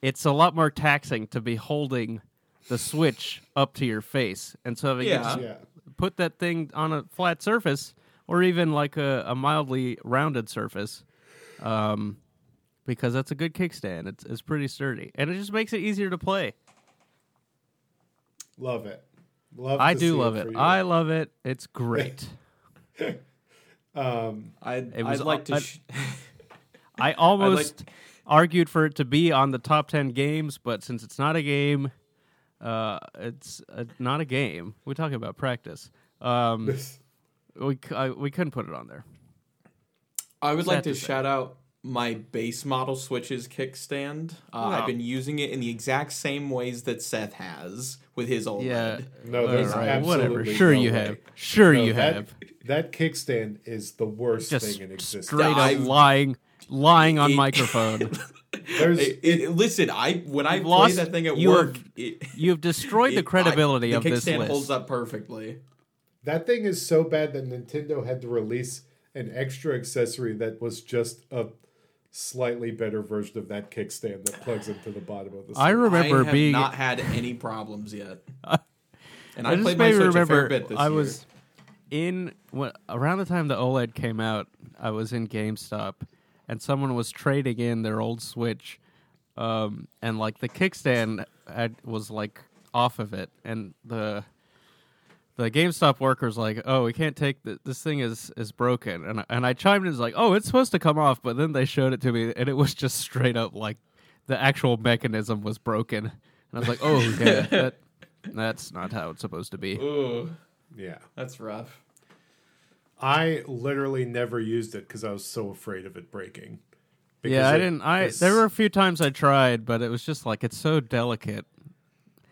[SPEAKER 2] It's a lot more taxing to be holding the switch up to your face, and so if you
[SPEAKER 3] Yeah.
[SPEAKER 2] just
[SPEAKER 1] Yeah.
[SPEAKER 2] put that thing on a flat surface or even like a, a mildly rounded surface um, because that's a good kickstand. It's, it's pretty sturdy and it just makes it easier to play.
[SPEAKER 1] Love it. Love
[SPEAKER 2] I do love
[SPEAKER 1] for
[SPEAKER 2] it. I love it. It's great.
[SPEAKER 1] um,
[SPEAKER 3] I'd,
[SPEAKER 2] It was
[SPEAKER 3] I'd like to. Sh-
[SPEAKER 2] I almost argued for it to be on the top 10 games, but since it's not a game, uh, it's uh not a game. We're talking about practice. Um, we, c- I, we couldn't put it on there.
[SPEAKER 3] I would
[SPEAKER 2] Sad
[SPEAKER 3] like to
[SPEAKER 2] to
[SPEAKER 3] shout out my base model Switch's kickstand. Uh,
[SPEAKER 2] Wow.
[SPEAKER 3] I've been using it in the exact same ways that Seth has with his old
[SPEAKER 2] Yeah.
[SPEAKER 1] No,
[SPEAKER 2] All
[SPEAKER 1] there's
[SPEAKER 2] right, whatever. Sure,
[SPEAKER 1] no
[SPEAKER 2] you
[SPEAKER 1] way.
[SPEAKER 2] have. Sure,
[SPEAKER 1] No,
[SPEAKER 2] you
[SPEAKER 1] that,
[SPEAKER 2] have.
[SPEAKER 1] That kickstand is the worst
[SPEAKER 2] Just
[SPEAKER 1] thing in existence.
[SPEAKER 2] straight up
[SPEAKER 3] I-
[SPEAKER 2] lying, lying on
[SPEAKER 3] It-
[SPEAKER 2] microphone.
[SPEAKER 3] It- it- listen, I when I
[SPEAKER 2] You've
[SPEAKER 3] play
[SPEAKER 2] lost-
[SPEAKER 3] that thing at
[SPEAKER 2] you
[SPEAKER 3] work,
[SPEAKER 2] have-
[SPEAKER 3] it,
[SPEAKER 2] You've destroyed the
[SPEAKER 3] it-
[SPEAKER 2] credibility
[SPEAKER 3] I,
[SPEAKER 2] of
[SPEAKER 3] the
[SPEAKER 2] this
[SPEAKER 3] kickstand
[SPEAKER 2] list.
[SPEAKER 3] holds up perfectly.
[SPEAKER 1] that thing is so bad that Nintendo had to release an extra accessory that was just a slightly better version of that kickstand that plugs into the bottom of the.
[SPEAKER 2] I
[SPEAKER 1] Switch.
[SPEAKER 2] remember
[SPEAKER 3] I have
[SPEAKER 2] being.
[SPEAKER 3] not had any problems yet. and I,
[SPEAKER 2] I just
[SPEAKER 3] played my
[SPEAKER 2] made me
[SPEAKER 3] Switch a fair bit this
[SPEAKER 2] I
[SPEAKER 3] year.
[SPEAKER 2] was in when, around the time the OLED came out. I was in GameStop, and someone was trading in their old Switch, um, and like the kickstand had, was like off of it, and the the GameStop worker's like, "Oh, we can't take th- this thing is is broken," and I, and I chimed in, like, "Oh, it's supposed to come off," but then they showed it to me, and it was just straight up like the actual mechanism was broken, and I was like, "Oh, yeah, that that's not how it's supposed to be."
[SPEAKER 3] Ooh,
[SPEAKER 1] yeah,
[SPEAKER 3] that's rough.
[SPEAKER 1] I literally never used it because I was so afraid of it breaking. Because
[SPEAKER 2] Yeah, I
[SPEAKER 1] it
[SPEAKER 2] didn't. I
[SPEAKER 1] is-
[SPEAKER 2] there were a few times I tried, but it was just like it's so delicate.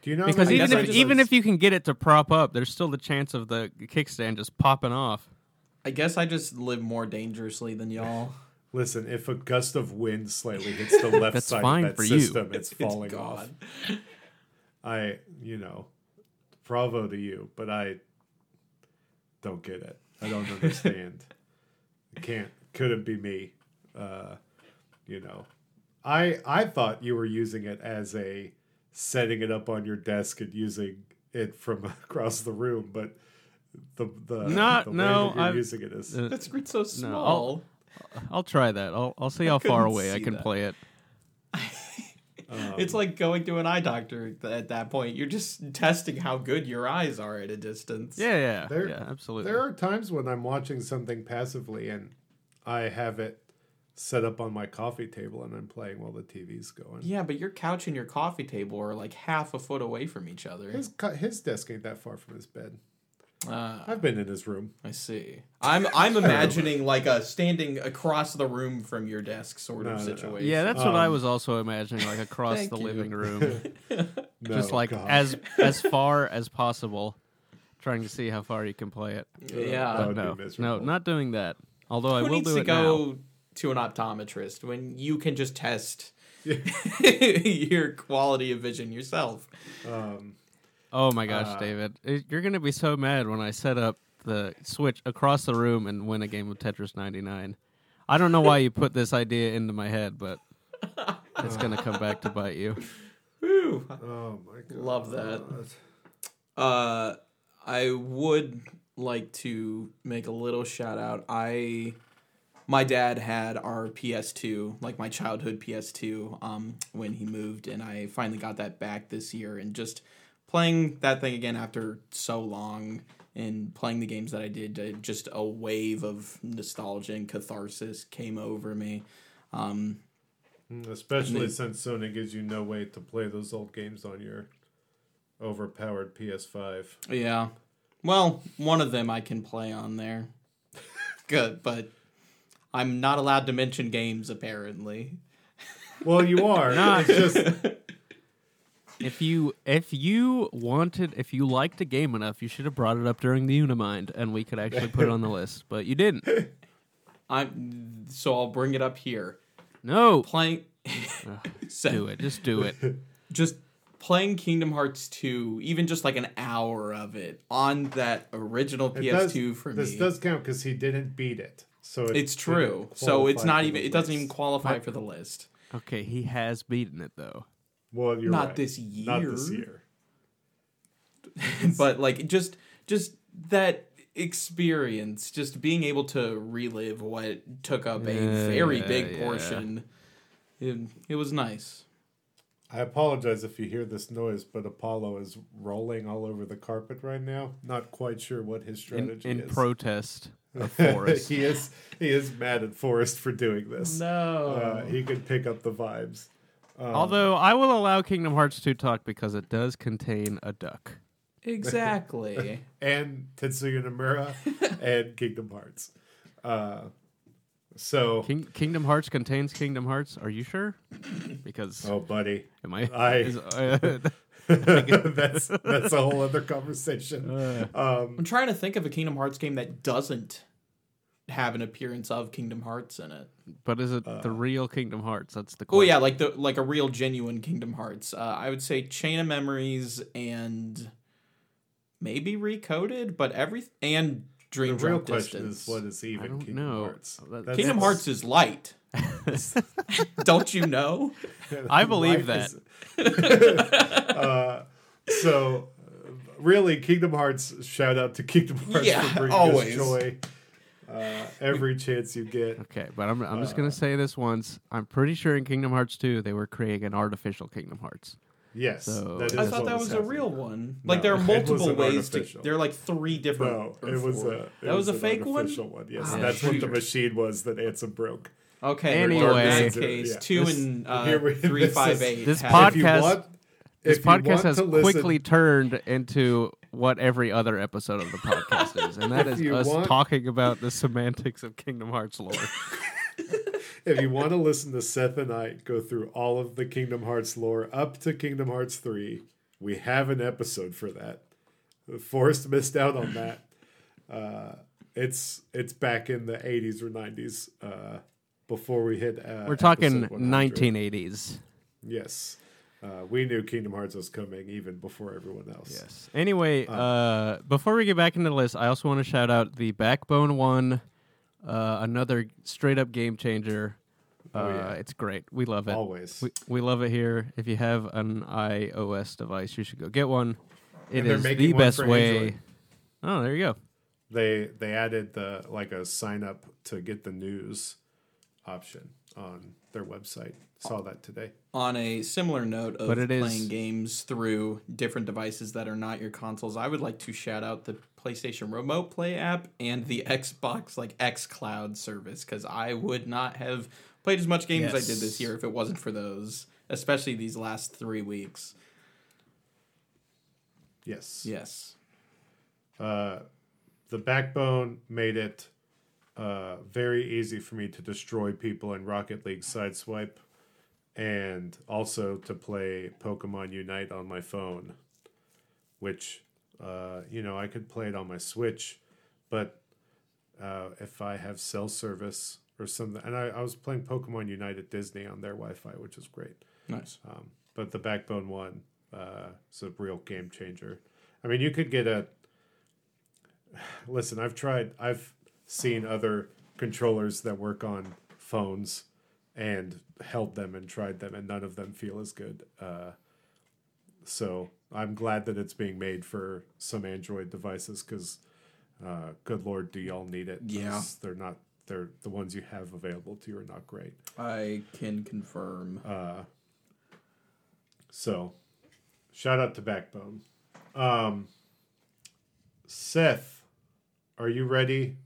[SPEAKER 1] Do you know?
[SPEAKER 2] Because
[SPEAKER 1] many
[SPEAKER 2] even if
[SPEAKER 3] just-
[SPEAKER 2] even if you can get it to prop up, there's still the chance of the kickstand just popping off.
[SPEAKER 3] I guess I just live more dangerously than y'all.
[SPEAKER 1] Listen, if a gust of wind slightly hits the left side
[SPEAKER 2] fine
[SPEAKER 1] of that
[SPEAKER 2] for you.
[SPEAKER 1] system, it's falling
[SPEAKER 3] it's
[SPEAKER 1] off. I, you know, bravo to you, but I don't get it. I don't understand. it can't, couldn't be me. Uh, you know, I I thought you were using it as a setting it up on your desk and using it from across the room, but the the,
[SPEAKER 2] Not-
[SPEAKER 1] the way
[SPEAKER 2] no,
[SPEAKER 1] that you're
[SPEAKER 2] I've-
[SPEAKER 1] using it is
[SPEAKER 2] Uh,
[SPEAKER 3] That screen's so
[SPEAKER 2] I'll-
[SPEAKER 3] small.
[SPEAKER 2] I'll try that. I'll I'll see how far away I can
[SPEAKER 3] that.
[SPEAKER 2] play it.
[SPEAKER 1] Um,
[SPEAKER 3] it's like going to an eye doctor at that point. You're just testing how good your eyes are at a distance.
[SPEAKER 2] Yeah, yeah,
[SPEAKER 1] There-
[SPEAKER 2] yeah, absolutely.
[SPEAKER 1] There are times when I'm watching something passively and I have it set up on my coffee table and I'm playing while the TV's going.
[SPEAKER 3] Yeah, but your couch and your coffee table are like half a foot away from each other.
[SPEAKER 1] His his desk ain't that far from his bed.
[SPEAKER 3] Uh,
[SPEAKER 1] I've been in his room.
[SPEAKER 3] I see. I'm I'm imagining like a standing across the room from your desk sort
[SPEAKER 1] No,
[SPEAKER 3] of
[SPEAKER 1] no, no.
[SPEAKER 3] situation.
[SPEAKER 2] yeah, that's what I
[SPEAKER 1] Um,
[SPEAKER 2] was also imagining, like across the
[SPEAKER 3] you.
[SPEAKER 2] living room,
[SPEAKER 1] No,
[SPEAKER 2] just like
[SPEAKER 1] God.
[SPEAKER 2] as as far as possible, trying to see how far you can play it.
[SPEAKER 3] yeah.
[SPEAKER 1] That
[SPEAKER 2] But
[SPEAKER 1] would be
[SPEAKER 2] no, no, not doing that. Although I will
[SPEAKER 3] needs
[SPEAKER 2] do
[SPEAKER 3] to
[SPEAKER 2] it now.
[SPEAKER 3] to an optometrist when you can just test your quality of vision yourself?
[SPEAKER 1] Um,
[SPEAKER 2] Oh my gosh,
[SPEAKER 1] Uh,
[SPEAKER 2] David. You're going to be so mad when I set up the Switch across the room and win a game of Tetris 99. I don't know why you put this idea into my head, but it's going to come back to bite you.
[SPEAKER 3] Whew.
[SPEAKER 1] oh my god.
[SPEAKER 3] Love that. Uh, I would like to make a little shout out. I, my dad had our PS2, like my childhood PS2, um, when he moved, and I finally got that back this year. And just playing that thing again after so long, and playing the games that I did, uh, just a wave of nostalgia and catharsis came over me. Um,
[SPEAKER 1] Especially
[SPEAKER 3] Me-
[SPEAKER 1] since Sony gives you no way to play those old games on your overpowered PS5.
[SPEAKER 3] Yeah. Well, one of them I can play on there. Good, but I'm not allowed to mention games apparently.
[SPEAKER 1] Well, you are.
[SPEAKER 2] Nah.
[SPEAKER 1] It's just
[SPEAKER 2] If you if you wanted if you liked a game enough, you should have brought it up during the Unimind and we could actually put it on the list, but you didn't.
[SPEAKER 3] I'm so I'll bring it up here.
[SPEAKER 2] No.
[SPEAKER 3] Playing
[SPEAKER 2] Ugh,
[SPEAKER 3] Seth,
[SPEAKER 2] do it. Just do it.
[SPEAKER 3] just playing Kingdom Hearts 2, even just like an hour of it on that original
[SPEAKER 1] It
[SPEAKER 3] PS2
[SPEAKER 1] does-
[SPEAKER 3] for
[SPEAKER 1] this
[SPEAKER 3] me.
[SPEAKER 1] does count because he didn't beat it. So it
[SPEAKER 3] it's true. So it's not even
[SPEAKER 1] the
[SPEAKER 3] it doesn't even
[SPEAKER 1] list.
[SPEAKER 3] qualify for the list.
[SPEAKER 2] Okay, he has beaten it though.
[SPEAKER 1] Well, you're
[SPEAKER 3] Not
[SPEAKER 1] right.
[SPEAKER 3] this
[SPEAKER 1] Not this
[SPEAKER 3] year.
[SPEAKER 1] year.
[SPEAKER 3] but like just just that experience just being able to relive what took up a
[SPEAKER 2] Yeah,
[SPEAKER 3] very big
[SPEAKER 2] yeah.
[SPEAKER 3] portion it, it was nice
[SPEAKER 1] I apologize if you hear this noise, but Apollo is rolling all over the carpet right now. Not quite sure what his
[SPEAKER 2] In,
[SPEAKER 1] strategy
[SPEAKER 2] in
[SPEAKER 1] is.
[SPEAKER 2] In protest of Forrest.
[SPEAKER 1] he is he is mad at Forrest for doing this.
[SPEAKER 3] no
[SPEAKER 1] Uh, he could pick up the vibes. Um,
[SPEAKER 2] Although I will allow Kingdom Hearts 2 talk because it does contain a duck.
[SPEAKER 3] exactly
[SPEAKER 1] and Tetsuya Nomura and Kingdom Hearts. Uh, so,
[SPEAKER 2] King, Kingdom Hearts contains Kingdom Hearts. Are you sure? Because
[SPEAKER 1] oh, buddy,
[SPEAKER 2] am I?
[SPEAKER 1] I-
[SPEAKER 2] is- uh,
[SPEAKER 1] that's that's a whole other conversation.
[SPEAKER 2] uh,
[SPEAKER 1] Um,
[SPEAKER 3] i'm trying to think of a kingdom hearts game that doesn't have an appearance of kingdom hearts in it
[SPEAKER 2] but is it
[SPEAKER 1] Uh,
[SPEAKER 2] the real Kingdom Hearts? That's the
[SPEAKER 3] oh yeah like the like a real genuine kingdom hearts uh, i would say chain of memories and maybe recoded but every and Dream
[SPEAKER 1] the
[SPEAKER 3] dream
[SPEAKER 1] real
[SPEAKER 3] Drop
[SPEAKER 1] question
[SPEAKER 3] distance
[SPEAKER 1] is, what is
[SPEAKER 2] I
[SPEAKER 1] even
[SPEAKER 2] don't
[SPEAKER 1] Kingdom
[SPEAKER 2] know.
[SPEAKER 1] Hearts? That's-
[SPEAKER 3] Kingdom Hearts is light. Don't you know?
[SPEAKER 2] I believe
[SPEAKER 1] Life is- uh, so, uh, really, Kingdom Hearts. Shout out to Kingdom Hearts
[SPEAKER 3] Yeah,
[SPEAKER 1] for bringing
[SPEAKER 3] always.
[SPEAKER 1] us joy uh, every chance you get.
[SPEAKER 2] Okay, but I'm, I'm just
[SPEAKER 1] Uh,
[SPEAKER 2] going to say this once. I'm pretty sure in Kingdom Hearts 2, they were creating an artificial Kingdom Hearts.
[SPEAKER 1] Yes,
[SPEAKER 2] So-
[SPEAKER 1] that is
[SPEAKER 3] I thought that was a real one.
[SPEAKER 1] No,
[SPEAKER 3] Like there are multiple
[SPEAKER 1] an
[SPEAKER 3] ways to. There are like three different.
[SPEAKER 1] No, it was
[SPEAKER 3] four.
[SPEAKER 1] a it
[SPEAKER 3] That was a fake one?
[SPEAKER 1] artificial one. Yes,
[SPEAKER 3] Ah,
[SPEAKER 1] that's what the machine was that Ansem broke.
[SPEAKER 3] Okay.
[SPEAKER 2] Anyway.
[SPEAKER 3] in that
[SPEAKER 1] Yeah.
[SPEAKER 3] two
[SPEAKER 1] This-
[SPEAKER 3] and uh,
[SPEAKER 1] we-
[SPEAKER 3] three
[SPEAKER 1] this
[SPEAKER 3] five
[SPEAKER 1] is-
[SPEAKER 3] eight.
[SPEAKER 2] This
[SPEAKER 3] have-
[SPEAKER 1] If you
[SPEAKER 2] Podcast-
[SPEAKER 1] want,
[SPEAKER 2] This
[SPEAKER 1] if
[SPEAKER 2] podcast has
[SPEAKER 1] listen-
[SPEAKER 2] quickly turned into what every other episode of the podcast is, and that is us
[SPEAKER 1] want-
[SPEAKER 2] talking about the semantics of Kingdom Hearts lore.
[SPEAKER 1] if you want to listen to Seth and I go through all of the Kingdom Hearts lore up to Kingdom Hearts 3, we have an episode for that. Forrest missed out on that. Uh, it's it's back in the 80s or 90s uh, before we hit. Uh,
[SPEAKER 2] We're talking 1980s.
[SPEAKER 1] Yes. Uh, we knew Kingdom Hearts was coming even before everyone else.
[SPEAKER 2] Yes. Anyway, uh, before we get back into the list, I also want to shout out the Backbone One, uh, another straight up game changer. Uh,
[SPEAKER 1] Oh, yeah.
[SPEAKER 2] It's great. We love it.
[SPEAKER 1] Always.
[SPEAKER 2] We, we love it here. If you have an iOS device, you should go get one. It is the best way.
[SPEAKER 1] Android.
[SPEAKER 2] Oh, there you go.
[SPEAKER 1] they they added the like a sign up to get the news option on their website. Saw that today.
[SPEAKER 3] On a similar note of
[SPEAKER 2] But it is-
[SPEAKER 3] playing games through different devices that are not your consoles, I would like to shout out the PlayStation Remote Play app and the Xbox like X Cloud service because I would not have played as much games as I did this year if it wasn't for those, especially these last three weeks.
[SPEAKER 1] Yes.
[SPEAKER 3] Yes.
[SPEAKER 1] Uh, the backbone made it uh, very easy for me to destroy people in Rocket League Sideswipe, and also to play Pokemon Unite on my phone, which uh, you know I could play it on my Switch, but uh, if I have cell service or something, and I, I was playing Pokemon Unite at Disney on their Wi-Fi, which is great.
[SPEAKER 3] Nice.
[SPEAKER 1] Um, but the Backbone one uh, is a real game changer. I mean, you could get a. Listen, I've tried. I've seen other controllers that work on phones and held them and tried them, and none of them feel as good. Uh, so I'm glad that it's being made for some Android devices because, uh, good lord, do y'all need it?
[SPEAKER 3] Yeah.
[SPEAKER 1] they're not. They're the ones you have available to you are not great.
[SPEAKER 3] I can confirm.
[SPEAKER 1] Uh, so, shout out to Backbone. Um, Seth, are you ready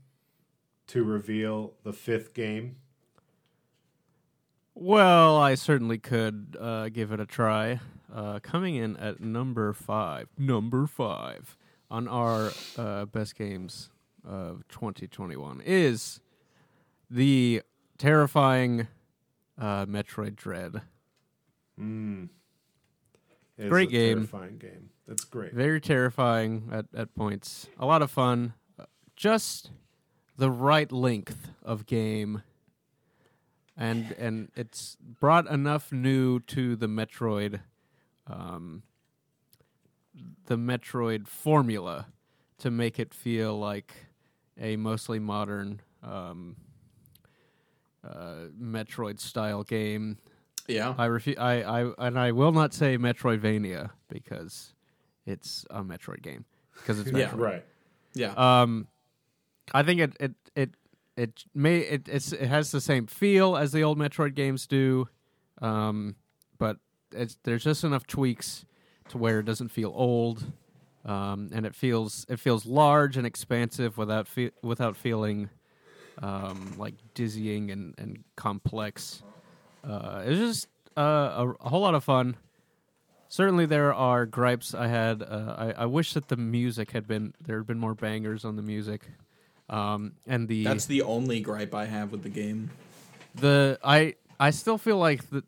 [SPEAKER 1] to reveal the fifth game?
[SPEAKER 2] Well, I certainly could uh, give it a try. Uh, coming in at number five, number five on our uh, best games of 2021 is the terrifying uh, Metroid Dread.
[SPEAKER 1] Mm. It's
[SPEAKER 2] Great
[SPEAKER 1] a
[SPEAKER 2] game.
[SPEAKER 1] Terrifying game. That's great.
[SPEAKER 2] Very terrifying at, at points. A lot of fun. Uh, Just the right length of game. And and it's brought enough new to the Metroid um, the Metroid formula to make it feel like a mostly modern um, uh, Metroid style game.
[SPEAKER 3] Yeah.
[SPEAKER 2] I refu- I, I and I will not say Metroidvania because it's a Metroid game because it's Metroid.
[SPEAKER 3] Yeah.
[SPEAKER 1] Right.
[SPEAKER 3] Yeah.
[SPEAKER 2] Um, I think it it it it may it it has the same feel as the old Metroid games do, um, but there's just enough tweaks to where it doesn't feel old, um, and it feels it feels large and expansive without fe- without feeling um, like dizzying and and complex. Uh, it's just uh, a, a whole lot of fun certainly there are gripes I had. Uh, I, I wish that the music had been there had been more bangers on the music, um, and the
[SPEAKER 3] That's the only gripe I have with the game.
[SPEAKER 2] the I I still feel like the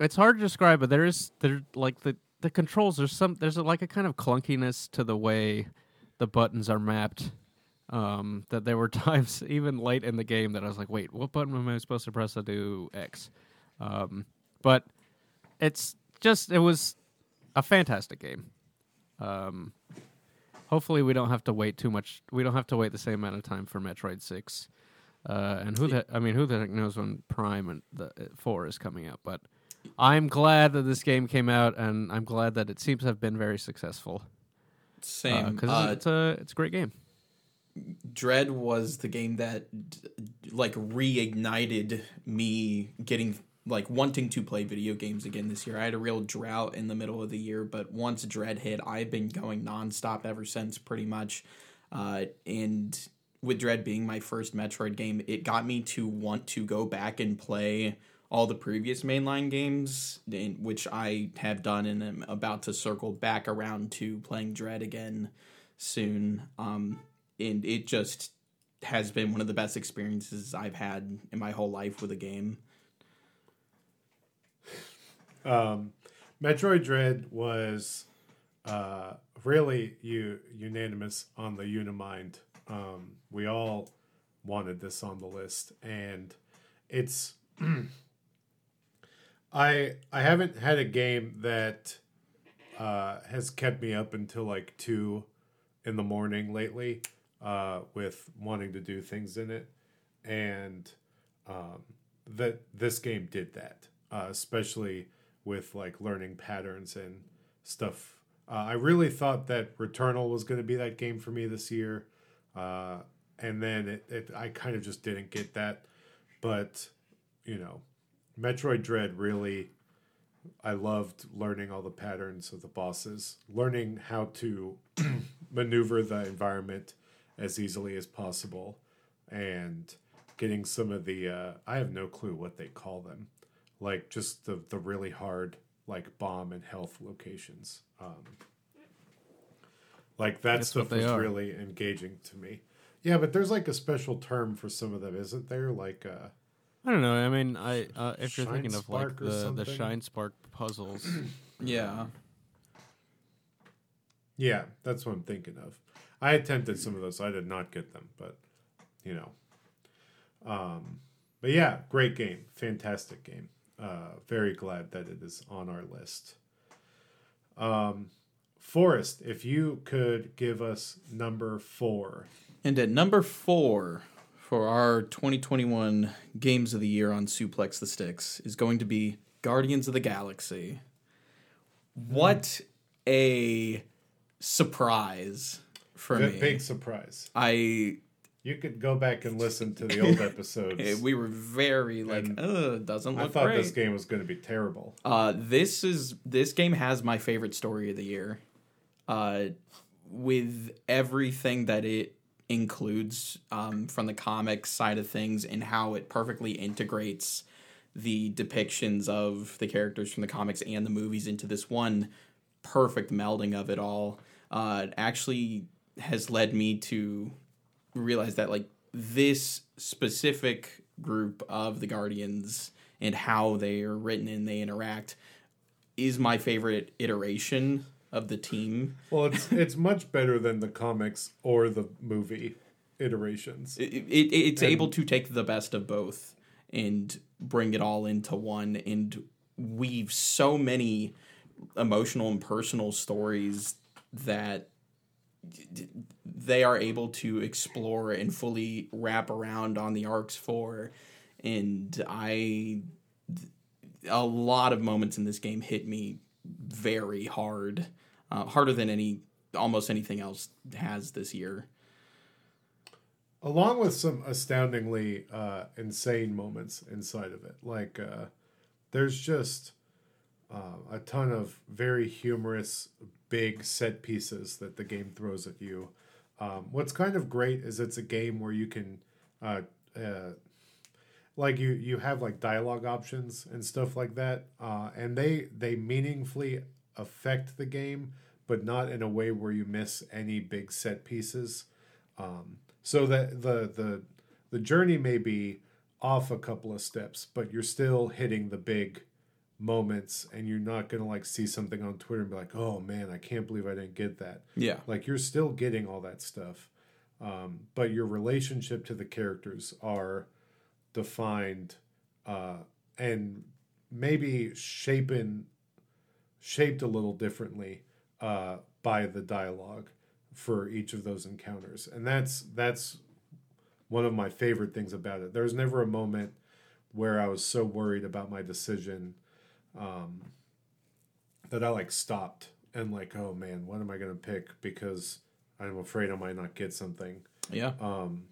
[SPEAKER 2] it's hard to describe, but there is there like the the controls. There's some there's a, like a kind of clunkiness to the way the buttons are mapped. Um, that there were times even late in the game that I was like, wait, what button am I supposed to press to do X? Um, but it's just it was a fantastic game. Um, hopefully we don't have to wait too much. We don't have to wait the same amount of time for Metroid Six. Uh, and who the I mean, who the heck knows when Prime and the uh, Four is coming out? But I'm glad that this game came out, and I'm glad that it seems to have been very successful.
[SPEAKER 3] Same.
[SPEAKER 2] because
[SPEAKER 3] Uh,
[SPEAKER 2] it's a it's a great game.
[SPEAKER 3] Dread was the game that d- like reignited me getting like wanting to play video games again this year. I had a real drought in the middle of the year, but once Dread hit, I've been going nonstop ever since, pretty much. Uh, and with Dread being my first Metroid game, it got me to want to go back and play all the previous mainline games, which I have done and am about to circle back around to playing Dread again soon. Um, and it just has been one of the best experiences I've had in my whole life with a game.
[SPEAKER 1] Um, Metroid Dread was uh, really u- unanimous on the Unimind. Um, we all wanted this on the list, and it's. I I haven't had a game that uh, has kept me up until like two in the morning lately uh, with wanting to do things in it, and um, that this game did that, uh, especially with like learning patterns and stuff. Uh, I really thought that Returnal was going to be that game for me this year, uh, and then it, it I kind of just didn't get that. But you know, Metroid Dread really, I loved learning all the patterns of the bosses, learning how to maneuver the environment as easily as possible, and getting some of the uh, I have no clue what they call them, like just the the really hard like bomb and health locations. Um, like that
[SPEAKER 2] That's
[SPEAKER 1] stuff
[SPEAKER 2] what they
[SPEAKER 1] was
[SPEAKER 2] are.
[SPEAKER 1] really engaging to me. Yeah, but there's like a special term for some of them, isn't there? Like uh,
[SPEAKER 2] I don't know. I mean, I uh, if you're thinking of like the the? Shine Spark puzzles,
[SPEAKER 3] Yeah.
[SPEAKER 1] Yeah, that's what I'm thinking of. I attempted some of those. I did not get them, but you know. Um, but yeah, great game, fantastic game. Uh, very glad that it is on our list. Um, Forrest, if you could give us number four.
[SPEAKER 3] And at number four for our 2021 Games of the Year on Suplex the Sticks is going to be Guardians of the Galaxy. What a surprise for
[SPEAKER 1] Big,
[SPEAKER 3] me.
[SPEAKER 1] big surprise.
[SPEAKER 3] I
[SPEAKER 1] You could go back and listen to the old episodes.
[SPEAKER 3] we were very like, doesn't look.
[SPEAKER 1] I thought
[SPEAKER 3] great.
[SPEAKER 1] this game was going to be terrible.
[SPEAKER 3] Uh, this is this game has my favorite story of the year. Uh, with everything that it includes um, from the comics side of things and how it perfectly integrates the depictions of the characters from the comics and the movies into this one perfect melding of it all uh, actually has led me to realize that like this specific group of the guardians and how they are written and they interact is my favorite iteration of the team
[SPEAKER 1] Well, it's it's much better than the comics or the movie iterations.
[SPEAKER 3] it, it, it's able to take the best of both and bring it all into one and weave so many emotional and personal stories that they are able to explore and fully wrap around on the arcs for and i a lot of moments in this game hit me very hard uh, harder than any almost anything else has this year
[SPEAKER 1] along with some astoundingly uh, insane moments inside of it. Like uh, there's just uh, a ton of very humorous, big set pieces that the game throws at you. Um, what's kind of great is it's a game where you can, uh, uh, like you you have like dialogue options and stuff like that, uh, and they they meaningfully affect the game, but not in a way where you miss any big set pieces. Um, so that the the the journey may be off a couple of steps, but you're still hitting the big moments and you're not going to like see something on Twitter and be like, "Oh man, I can't believe I didn't get that."
[SPEAKER 3] yeah
[SPEAKER 1] Like you're still getting all that stuff. Um, but your relationship to the characters are defined uh, and maybe shapen shaped a little differently uh, by the dialogue for each of those encounters and that's that's one of my favorite things about it there's never a moment where i was so worried about my decision um, that i like stopped and like oh man what am i going to pick because i'm afraid i might not get something
[SPEAKER 3] yeah
[SPEAKER 1] um,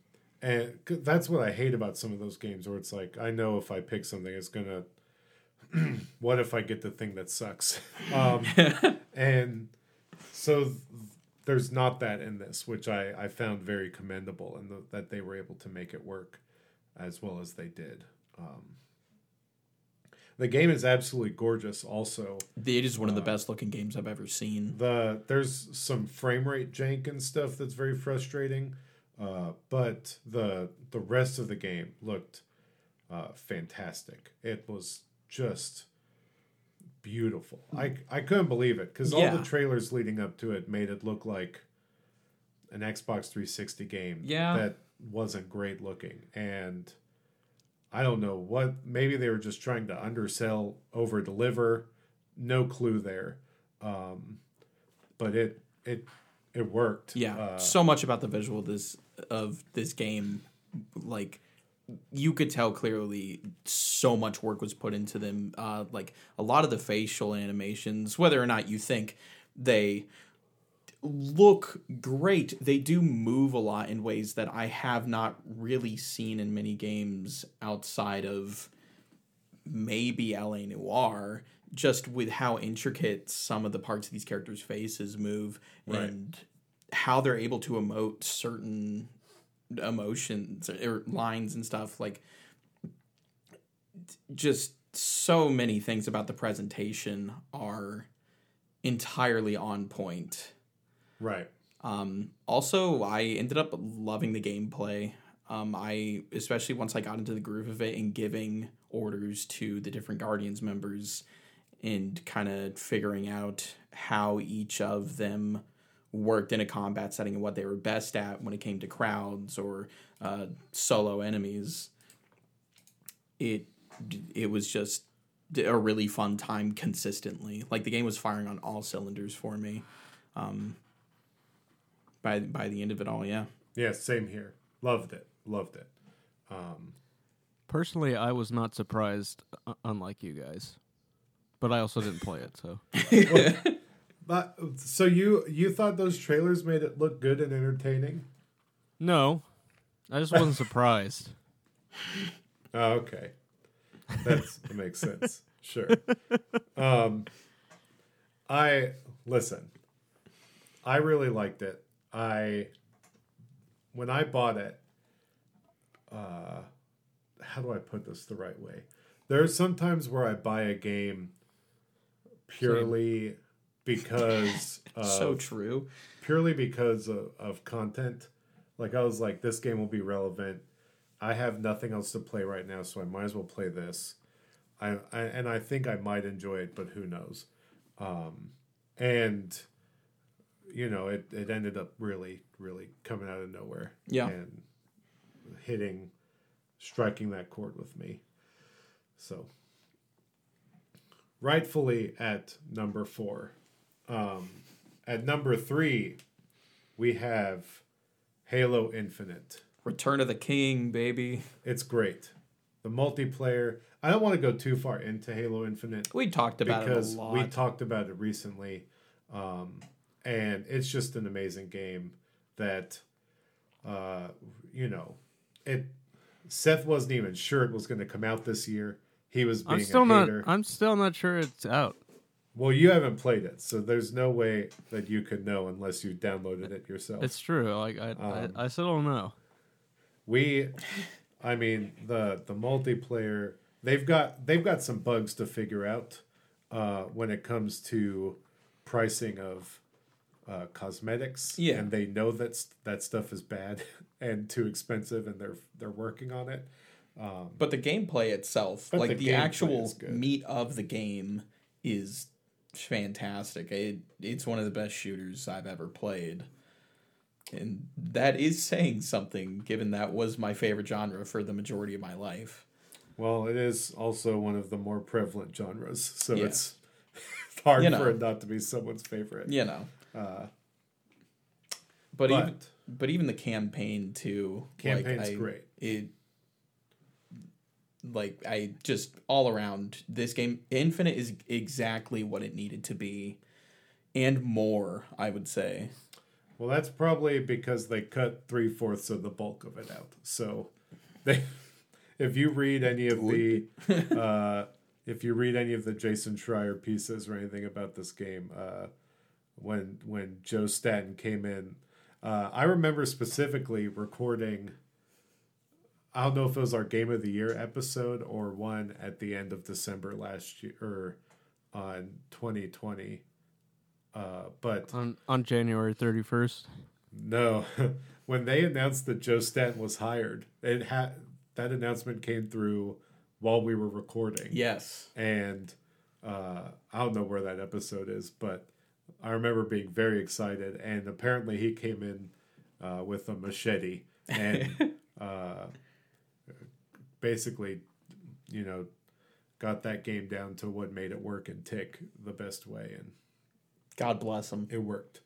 [SPEAKER 1] and that's what I hate about some of those games where it's like I know if I pick something, it's gonna. what if I get the thing that sucks? Um, and so th- there's not that in this, which I I found very commendable, and the, that they were able to make it work as well as they did. Um, the game is absolutely gorgeous. Also,
[SPEAKER 3] it is one of the best looking games i've ever seen.
[SPEAKER 1] The there's some frame rate jank and stuff that's very frustrating uh, but the the rest of the game looked uh, fantastic. It was just beautiful. I i couldn't believe it because all the trailers leading up to it made it look like an xbox 360 game
[SPEAKER 3] Yeah.
[SPEAKER 1] that wasn't great looking. And i don't know what maybe they were just trying to undersell over deliver no clue there um, but it it it worked.
[SPEAKER 3] Yeah,
[SPEAKER 1] Uh,
[SPEAKER 3] so much about the visual this of this game, like you could tell clearly so much work was put into them. Uh, like a lot of the facial animations, whether or not you think they look great, they do move a lot in ways that I have not really seen in many games outside of maybe LA Noire, just with how intricate some of the parts of these characters' faces move
[SPEAKER 1] Right.
[SPEAKER 3] and how they're able to emote certain emotions or lines and stuff. Like, just so many things about the presentation are entirely on point.
[SPEAKER 1] Right.
[SPEAKER 3] Um, also, I ended up loving the gameplay. Um, I especially once I got into the groove of it and giving orders to the different Guardians members and kind of figuring out how each of them worked in a combat setting and what they were best at when it came to crowds or uh, solo enemies. It it was just a really fun time consistently. Like the game was firing on all cylinders for me. Um, by by the end of it all, yeah.
[SPEAKER 1] Yeah, same here. Loved it. Loved it.
[SPEAKER 2] Um, Personally, I was not surprised, uh, unlike you guys, but I also didn't play it. So
[SPEAKER 1] But so you you thought those trailers made it look good and entertaining?
[SPEAKER 2] no, I just wasn't surprised.
[SPEAKER 1] Oh, okay. That's, that makes sense. Sure. Um, I listen. I really liked it. I when I bought it. Uh, how do I put this the right way? There are some times where I buy a game purely because of,
[SPEAKER 3] so true.
[SPEAKER 1] purely because of, of content. Like I was like, this game will be relevant. I have nothing else to play right now, so I might as well play this. I, I and I think I might enjoy it, but who knows? Um, and you know, it it ended up really, really coming out of nowhere.
[SPEAKER 3] Yeah.
[SPEAKER 1] and hitting, striking that chord with me. So rightfully at number four. Um, at number three, we have Halo Infinite.
[SPEAKER 3] Return of the King, baby.
[SPEAKER 1] It's great. The multiplayer. I don't want to go too far into Halo Infinite
[SPEAKER 3] We talked about
[SPEAKER 1] because
[SPEAKER 3] it a lot.
[SPEAKER 1] we talked about it recently, um, and it's just an amazing game that, uh, you know, it. Seth wasn't even sure it was going to come out this year. He was being
[SPEAKER 2] I'm still
[SPEAKER 1] a
[SPEAKER 2] not. I'm still not sure it's out.
[SPEAKER 1] Well, you haven't played it, so there's no way that you could know unless you downloaded it yourself.
[SPEAKER 2] It's true. Like I,
[SPEAKER 1] Um,
[SPEAKER 2] I, I still don't know.
[SPEAKER 1] we, I mean the the multiplayer they've got they've got some bugs to figure out uh, when it comes to pricing of uh, cosmetics.
[SPEAKER 3] Yeah.
[SPEAKER 1] and they know that that stuff is bad and too expensive, and they're they're working on it.
[SPEAKER 3] But the gameplay itself, like
[SPEAKER 1] the
[SPEAKER 3] the, actual meat of the game, is fantastic. It, it's one of the best shooters I've ever played. And that is saying something, given that was my favorite genre for the majority of my life.
[SPEAKER 1] Well, it is also one of the more prevalent genres, so
[SPEAKER 3] Yeah.
[SPEAKER 1] it's hard
[SPEAKER 3] You know.
[SPEAKER 1] for it not to be someone's favorite.
[SPEAKER 3] You know.
[SPEAKER 1] Uh,
[SPEAKER 3] But,
[SPEAKER 1] but
[SPEAKER 3] even but even the campaign too.
[SPEAKER 1] Campaign's
[SPEAKER 3] like, I,
[SPEAKER 1] great.
[SPEAKER 3] It like I just all around this game Infinite is exactly what it needed to be and more, I would say.
[SPEAKER 1] Well, that's probably because they cut three fourths of the bulk of it out. So, they, if you read any of the, uh, if you read any of the Jason Schreier pieces or anything about this game, uh, when when Joe Staten came in, uh, I remember specifically recording. I don't know if it was our Game of the Year episode or one at the end of December last year or on 2020. Uh, but
[SPEAKER 2] On on January 31st.
[SPEAKER 1] no, when they announced that Joe Staten was hired, it had that announcement came through while we were recording.
[SPEAKER 3] Yes.
[SPEAKER 1] and uh, I don't know where that episode is, but I remember being very excited. And apparently, he came in uh, with a machete and uh, basically, you know, got that game down to what made it work and tick the best way, and
[SPEAKER 3] God bless him.
[SPEAKER 1] it worked.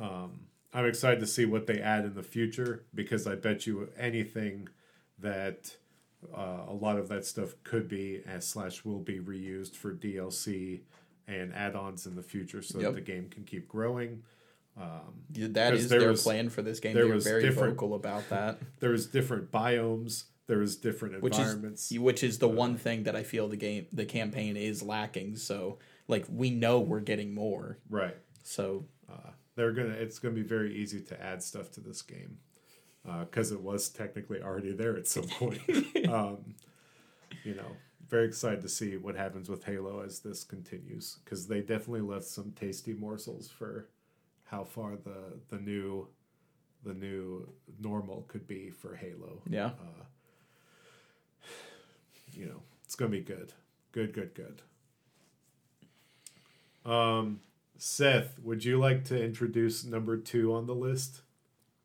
[SPEAKER 1] Um, I'm excited to see what they add in the future because I bet you anything that uh, a lot of that stuff could be as slash will be reused for DLC and add-ons in the future, so
[SPEAKER 3] Yep.
[SPEAKER 1] that the game can keep growing.
[SPEAKER 3] Yeah, That is their
[SPEAKER 1] was-
[SPEAKER 3] plan for this game. They're very vocal about that.
[SPEAKER 1] There was different biomes. There was different
[SPEAKER 3] Which
[SPEAKER 1] environments.
[SPEAKER 3] is which is the one thing that I feel the game the campaign is lacking. So like we know we're getting more.
[SPEAKER 1] right.
[SPEAKER 3] So
[SPEAKER 1] Uh, they're gonna. It's gonna be very easy to add stuff to this game because it was technically already there at some point. um, you know, very excited to see what happens with Halo as this continues because they definitely left some tasty morsels for how far the the new the new normal could be for Halo.
[SPEAKER 3] yeah.
[SPEAKER 1] Uh, You know, it's gonna be good, good, good, good. Um, Seth, would you like to introduce number two on the list?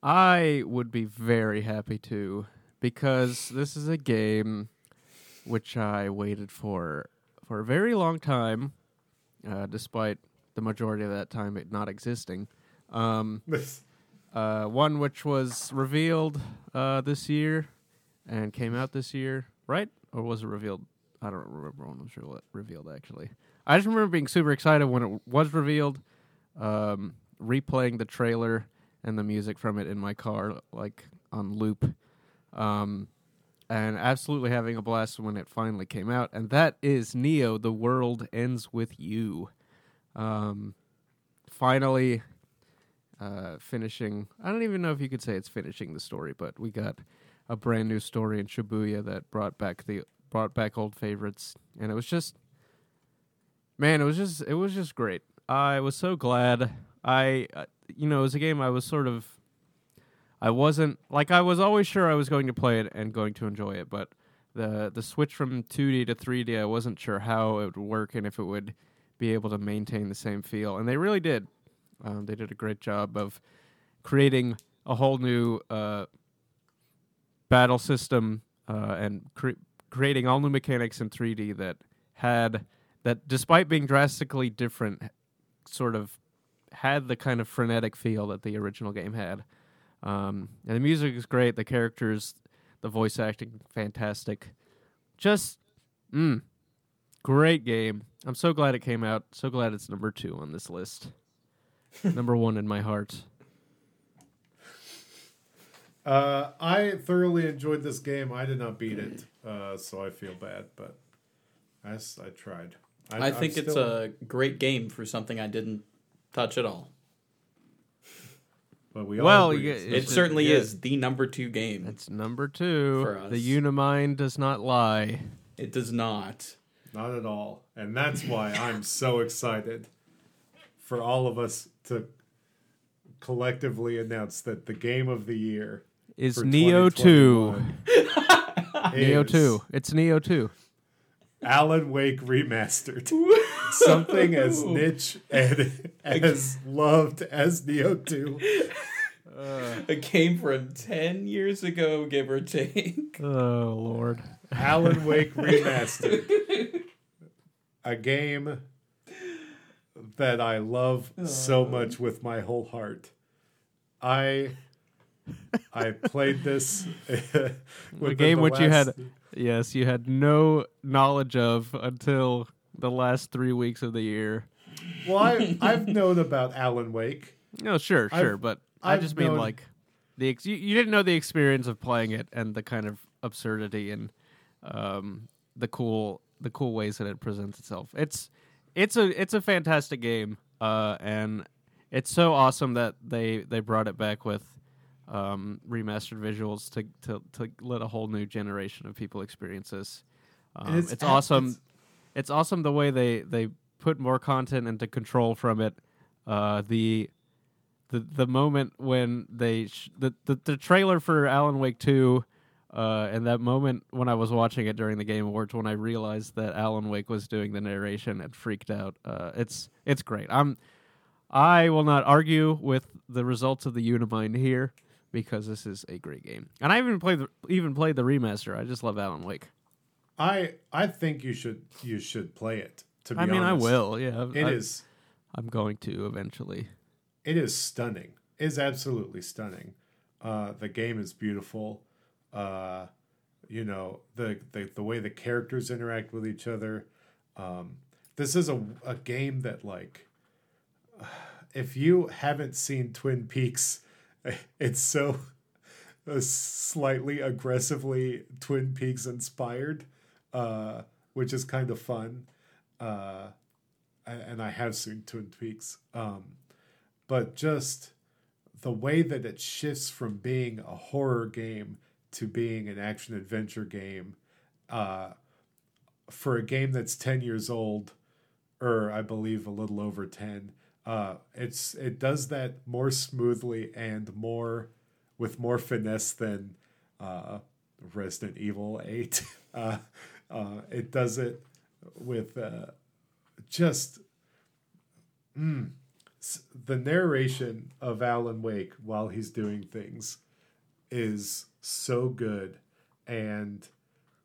[SPEAKER 2] I would be very happy to because this is a game which I waited for for a very long time, uh, despite the majority of that time it not existing. Um, uh, one which was revealed uh, this year and came out this year, right? Or was it revealed? I don't remember when it was re- revealed actually. I just remember being super excited when it was revealed, um, replaying the trailer and the music from it in my car, like on loop, um, and absolutely having a blast when it finally came out. And that is Neo: The World Ends with You. Um, finally, uh, finishing. I don't even know if you could say it's finishing the story, but we got a brand new story in Shibuya that brought back the brought back old favorites, and it was just, man, it was just it was just great. I was so glad. I, uh, you know, it was a game I was sort of, I wasn't like I was always sure I was going to play it and going to enjoy it, but the the switch from 2D to 3D, I wasn't sure how it would work and if it would be able to maintain the same feel, and they really did. Um, they did a great job of creating a whole new uh, battle system uh, and cre- creating all new mechanics in 3D that had that despite being drastically different, sort of had the kind of frenetic feel that the original game had. Um, and the music is great. The characters, the voice acting, fantastic. Just, mm, great game. I'm so glad it came out. So glad it's number two on this list. number one in my heart.
[SPEAKER 1] Uh, I thoroughly enjoyed this game. I did not beat it, uh, so I feel bad, but I tried.
[SPEAKER 3] I,
[SPEAKER 1] I'm
[SPEAKER 3] think it's
[SPEAKER 1] still-
[SPEAKER 3] a great game for something I didn't touch at all.
[SPEAKER 1] But we all
[SPEAKER 2] Well,
[SPEAKER 1] agree
[SPEAKER 2] you
[SPEAKER 3] It
[SPEAKER 2] It's-
[SPEAKER 3] certainly
[SPEAKER 2] yeah.
[SPEAKER 3] is the number two game.
[SPEAKER 2] It's number two.
[SPEAKER 3] For us.
[SPEAKER 2] The Unimind does not lie.
[SPEAKER 3] It does not.
[SPEAKER 1] Not at all. And that's why I'm so excited for all of us to collectively announce that the game of the year
[SPEAKER 2] Is Neo 2.
[SPEAKER 1] 2021
[SPEAKER 2] Neo
[SPEAKER 1] is
[SPEAKER 2] 2. It's Neo 2.
[SPEAKER 1] Alan Wake remastered. Something as niche and as loved as Neo 2.
[SPEAKER 3] A game from 10 years ago, give or take.
[SPEAKER 2] Oh, Lord.
[SPEAKER 1] Alan Wake remastered. A game that I love so much with my whole heart. I I played this
[SPEAKER 2] A
[SPEAKER 1] within
[SPEAKER 2] game
[SPEAKER 1] the
[SPEAKER 2] which you had, yes, you had no knowledge of until the last three weeks of the year.
[SPEAKER 1] Well, I, I've known about Alan Wake.
[SPEAKER 2] No, sure,
[SPEAKER 1] I've-
[SPEAKER 2] sure, but I
[SPEAKER 1] I've
[SPEAKER 2] just mean
[SPEAKER 1] known-
[SPEAKER 2] like the ex- you, you didn't know the experience of playing it and the kind of absurdity and um, the cool the cool ways that it presents itself. It's it's a it's a fantastic game, uh, and it's so awesome that they they brought it back with um, remastered visuals to, to to let a whole new generation of people experience this. Um,
[SPEAKER 1] it's
[SPEAKER 2] it's,
[SPEAKER 1] a-
[SPEAKER 2] awesome.
[SPEAKER 1] it's-
[SPEAKER 2] It's awesome the way they they put more content into control from it. Uh, the the the moment when they sh- the, the the trailer for Alan Wake two, uh, and that moment when I was watching it during the Game Awards when I realized that Alan Wake was doing the narration and freaked out. Uh, it's it's great. I'm I will not argue with the results of the Unimind here because this is a great game, and I even played the, even played the remaster. I just love Alan Wake.
[SPEAKER 1] I I think you should you should play it. To be honest.
[SPEAKER 2] I mean,
[SPEAKER 1] honest.
[SPEAKER 2] I will. Yeah,
[SPEAKER 1] It
[SPEAKER 2] I,
[SPEAKER 1] is
[SPEAKER 2] I'm going to eventually.
[SPEAKER 1] it is stunning. It is absolutely stunning. Uh, the game is beautiful. Uh, you know the, the the way the characters interact with each other. Um, this is a a game that like, if you haven't seen Twin Peaks, it's so slightly aggressively Twin Peaks inspired, uh, which is kind of fun. Uh, and I have seen Twin Peaks. Um, but just the way that it shifts from being a horror game to being an action adventure game uh, for a game that's 10 years old or i believe a little over 10 uh, it's it does that more smoothly and more with more finesse than uh, resident evil 8 uh, it does it with uh, just mm, the narration of Alan Wake while he's doing things is so good and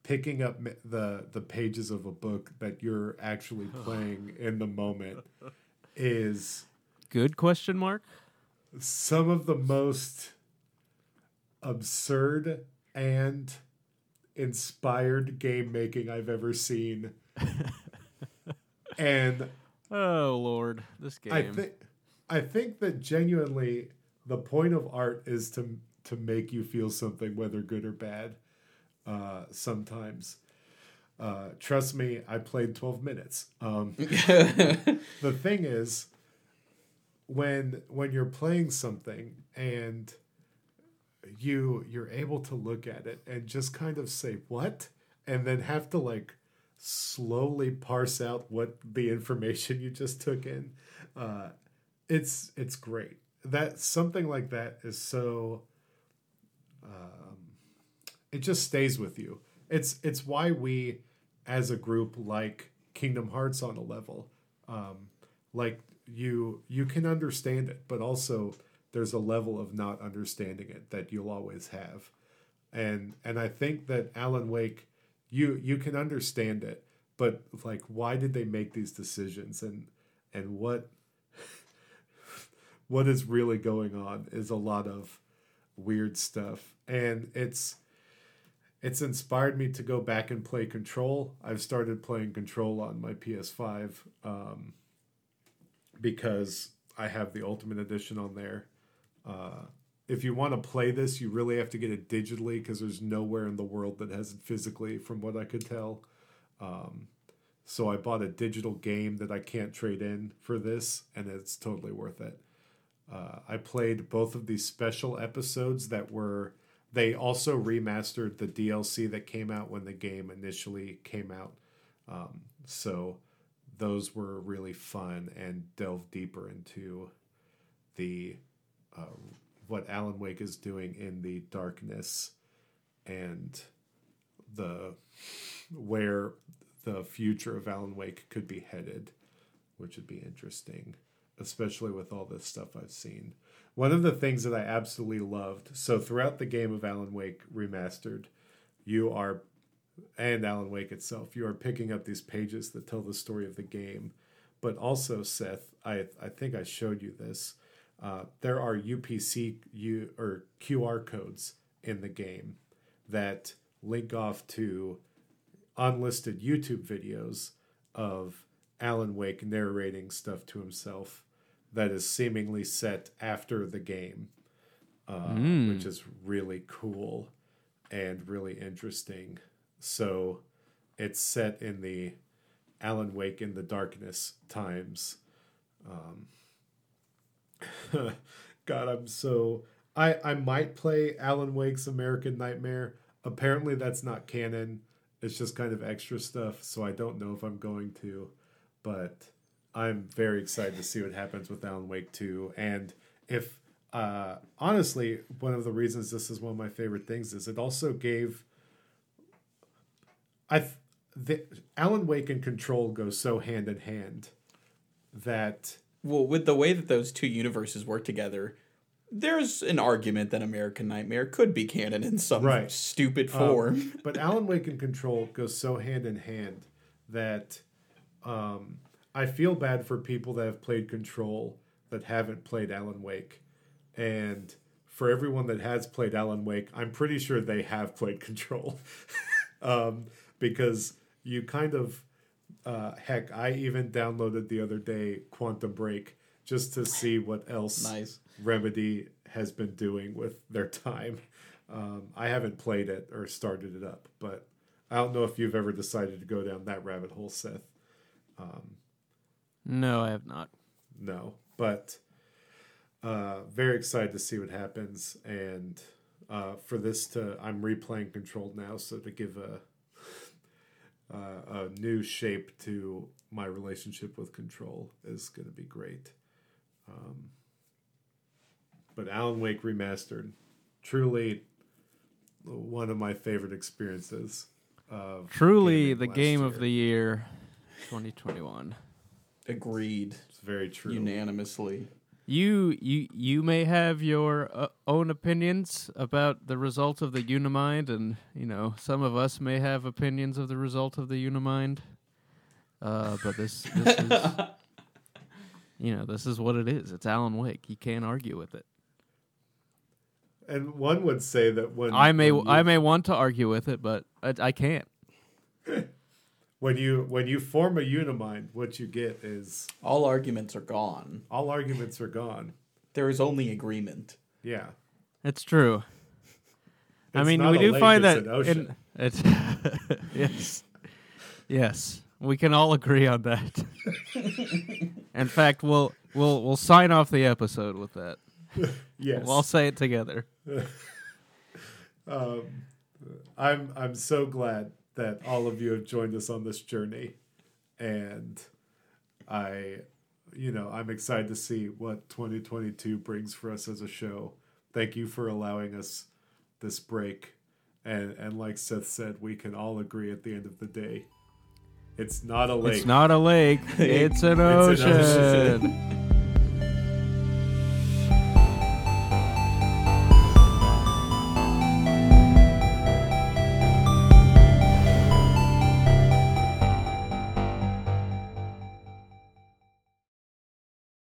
[SPEAKER 1] picking up the the pages of a book that you're actually playing in the moment is
[SPEAKER 2] Good question mark.
[SPEAKER 1] some of the most absurd and inspired game making I've ever seen. and
[SPEAKER 2] Oh Lord, this game.
[SPEAKER 1] I think I think that genuinely the point of art is to to make you feel something, whether good or bad. Uh, sometimes, uh, trust me, I played twelve minutes. Um, the thing is, when when you're playing something and you you're able to look at it and just kind of say what, and then have to like slowly parse out what the information you just took in. Uh, it's it's great. That something like that is so. Um, it just stays with you. It's it's why we, as a group, like Kingdom Hearts on a level. Um, like you you can understand it, but also there's a level of not understanding it that you'll always have, and and I think that Alan Wake, you you can understand it, but like why did they make these decisions? And and what what is really going on is a lot of weird stuff. And it's it's inspired me to go back and play control. I've started playing control on my ps5 um, because i have the ultimate edition on there uh, if you want to play this you really have to get it digitally because there's nowhere in the world that has it physically from what i could tell um, so i bought a digital game that i can't trade in for this and it's totally worth it uh, I played both of these special episodes that were. They also remastered the DLC that came out when the game initially came out. Um, so those were really fun and delved deeper into the uh, what Alan Wake is doing in the darkness and the where the future of Alan Wake could be headed, which would be interesting especially with all this stuff I've seen. One of the things that I absolutely loved, so throughout the game of Alan Wake Remastered, you are, and Alan Wake itself, you are picking up these pages that tell the story of the game. But also, Seth, I, I think I showed you this. Uh, there are UPC U, or QR codes in the game that link off to unlisted YouTube videos of Alan Wake narrating stuff to himself that is seemingly set after the game, uh,
[SPEAKER 2] Mm.
[SPEAKER 1] which is really cool and really interesting. So it's set in the Alan Wake in the Darkness times. Um, God, I'm so. I, I might play Alan Wake's American Nightmare. Apparently, that's not canon. It's just kind of extra stuff, so I don't know if I'm going to. But I'm very excited to see what happens with Alan Wake 2. And if, uh, honestly, one of the reasons this is one of my favorite things is it also gave. I the Alan Wake and Control go so hand in hand that
[SPEAKER 3] Well, with the way that those two universes work together, there's an argument that American Nightmare could be canon in some
[SPEAKER 1] Right.
[SPEAKER 3] stupid
[SPEAKER 1] Um,
[SPEAKER 3] form.
[SPEAKER 1] but Alan Wake and Control goes so hand in hand that um, I feel bad for people that have played Control that haven't played Alan Wake, and for everyone that has played Alan Wake, I'm pretty sure they have played Control, um, because you kind of uh, heck, I even downloaded the other day Quantum Break just to see what else
[SPEAKER 3] nice.
[SPEAKER 1] Remedy has been doing with their time. Um, I haven't played it or started it up, but I don't know if you've ever decided to go down that rabbit hole, Seth.
[SPEAKER 2] No, I have not.
[SPEAKER 1] No, but uh, very excited to see what happens, and uh, for this to, I'm replaying Controlled now, so to give a uh, a new shape to my relationship with Control is going to be great. Um, but Alan Wake remastered, truly one of my favorite experiences. Of
[SPEAKER 2] Truly, the
[SPEAKER 1] last
[SPEAKER 2] game of the year, 2021.
[SPEAKER 3] Agreed.
[SPEAKER 1] It's very true.
[SPEAKER 3] Unanimously.
[SPEAKER 2] You you you may have your uh, own opinions about the result of the Unimind, and you know some of us may have opinions of the result of the Unimind. Uh, but this this is you know this is what it is. It's Alan Wake. You can't argue with it.
[SPEAKER 1] And one would say that when
[SPEAKER 2] I may
[SPEAKER 1] when you,
[SPEAKER 2] I may want to argue with it, but I, I can't.
[SPEAKER 1] when you when you form a unimind, what you get is
[SPEAKER 3] All arguments are gone.
[SPEAKER 1] all arguments are gone.
[SPEAKER 3] There is only agreement.
[SPEAKER 1] Yeah,
[SPEAKER 2] It's true. I mean,
[SPEAKER 1] not
[SPEAKER 2] we
[SPEAKER 1] a
[SPEAKER 2] do
[SPEAKER 1] lake,
[SPEAKER 2] find
[SPEAKER 1] it's
[SPEAKER 2] that
[SPEAKER 1] an ocean.
[SPEAKER 2] in it's yes, yes, we can all agree on that. in fact, we'll we'll we'll sign off the episode with that.
[SPEAKER 1] yes.
[SPEAKER 2] We'll all say it together.
[SPEAKER 1] um, I'm I'm so glad that all of you have joined us on this journey, and I, you know, I'm excited to see what 2022 brings for us as a show. Thank you for allowing us this break, and and like Seth said, we can all agree at the end of the day, it's not a lake.
[SPEAKER 2] It's not a lake. It's an
[SPEAKER 1] It's an
[SPEAKER 2] ocean.
[SPEAKER 1] ocean.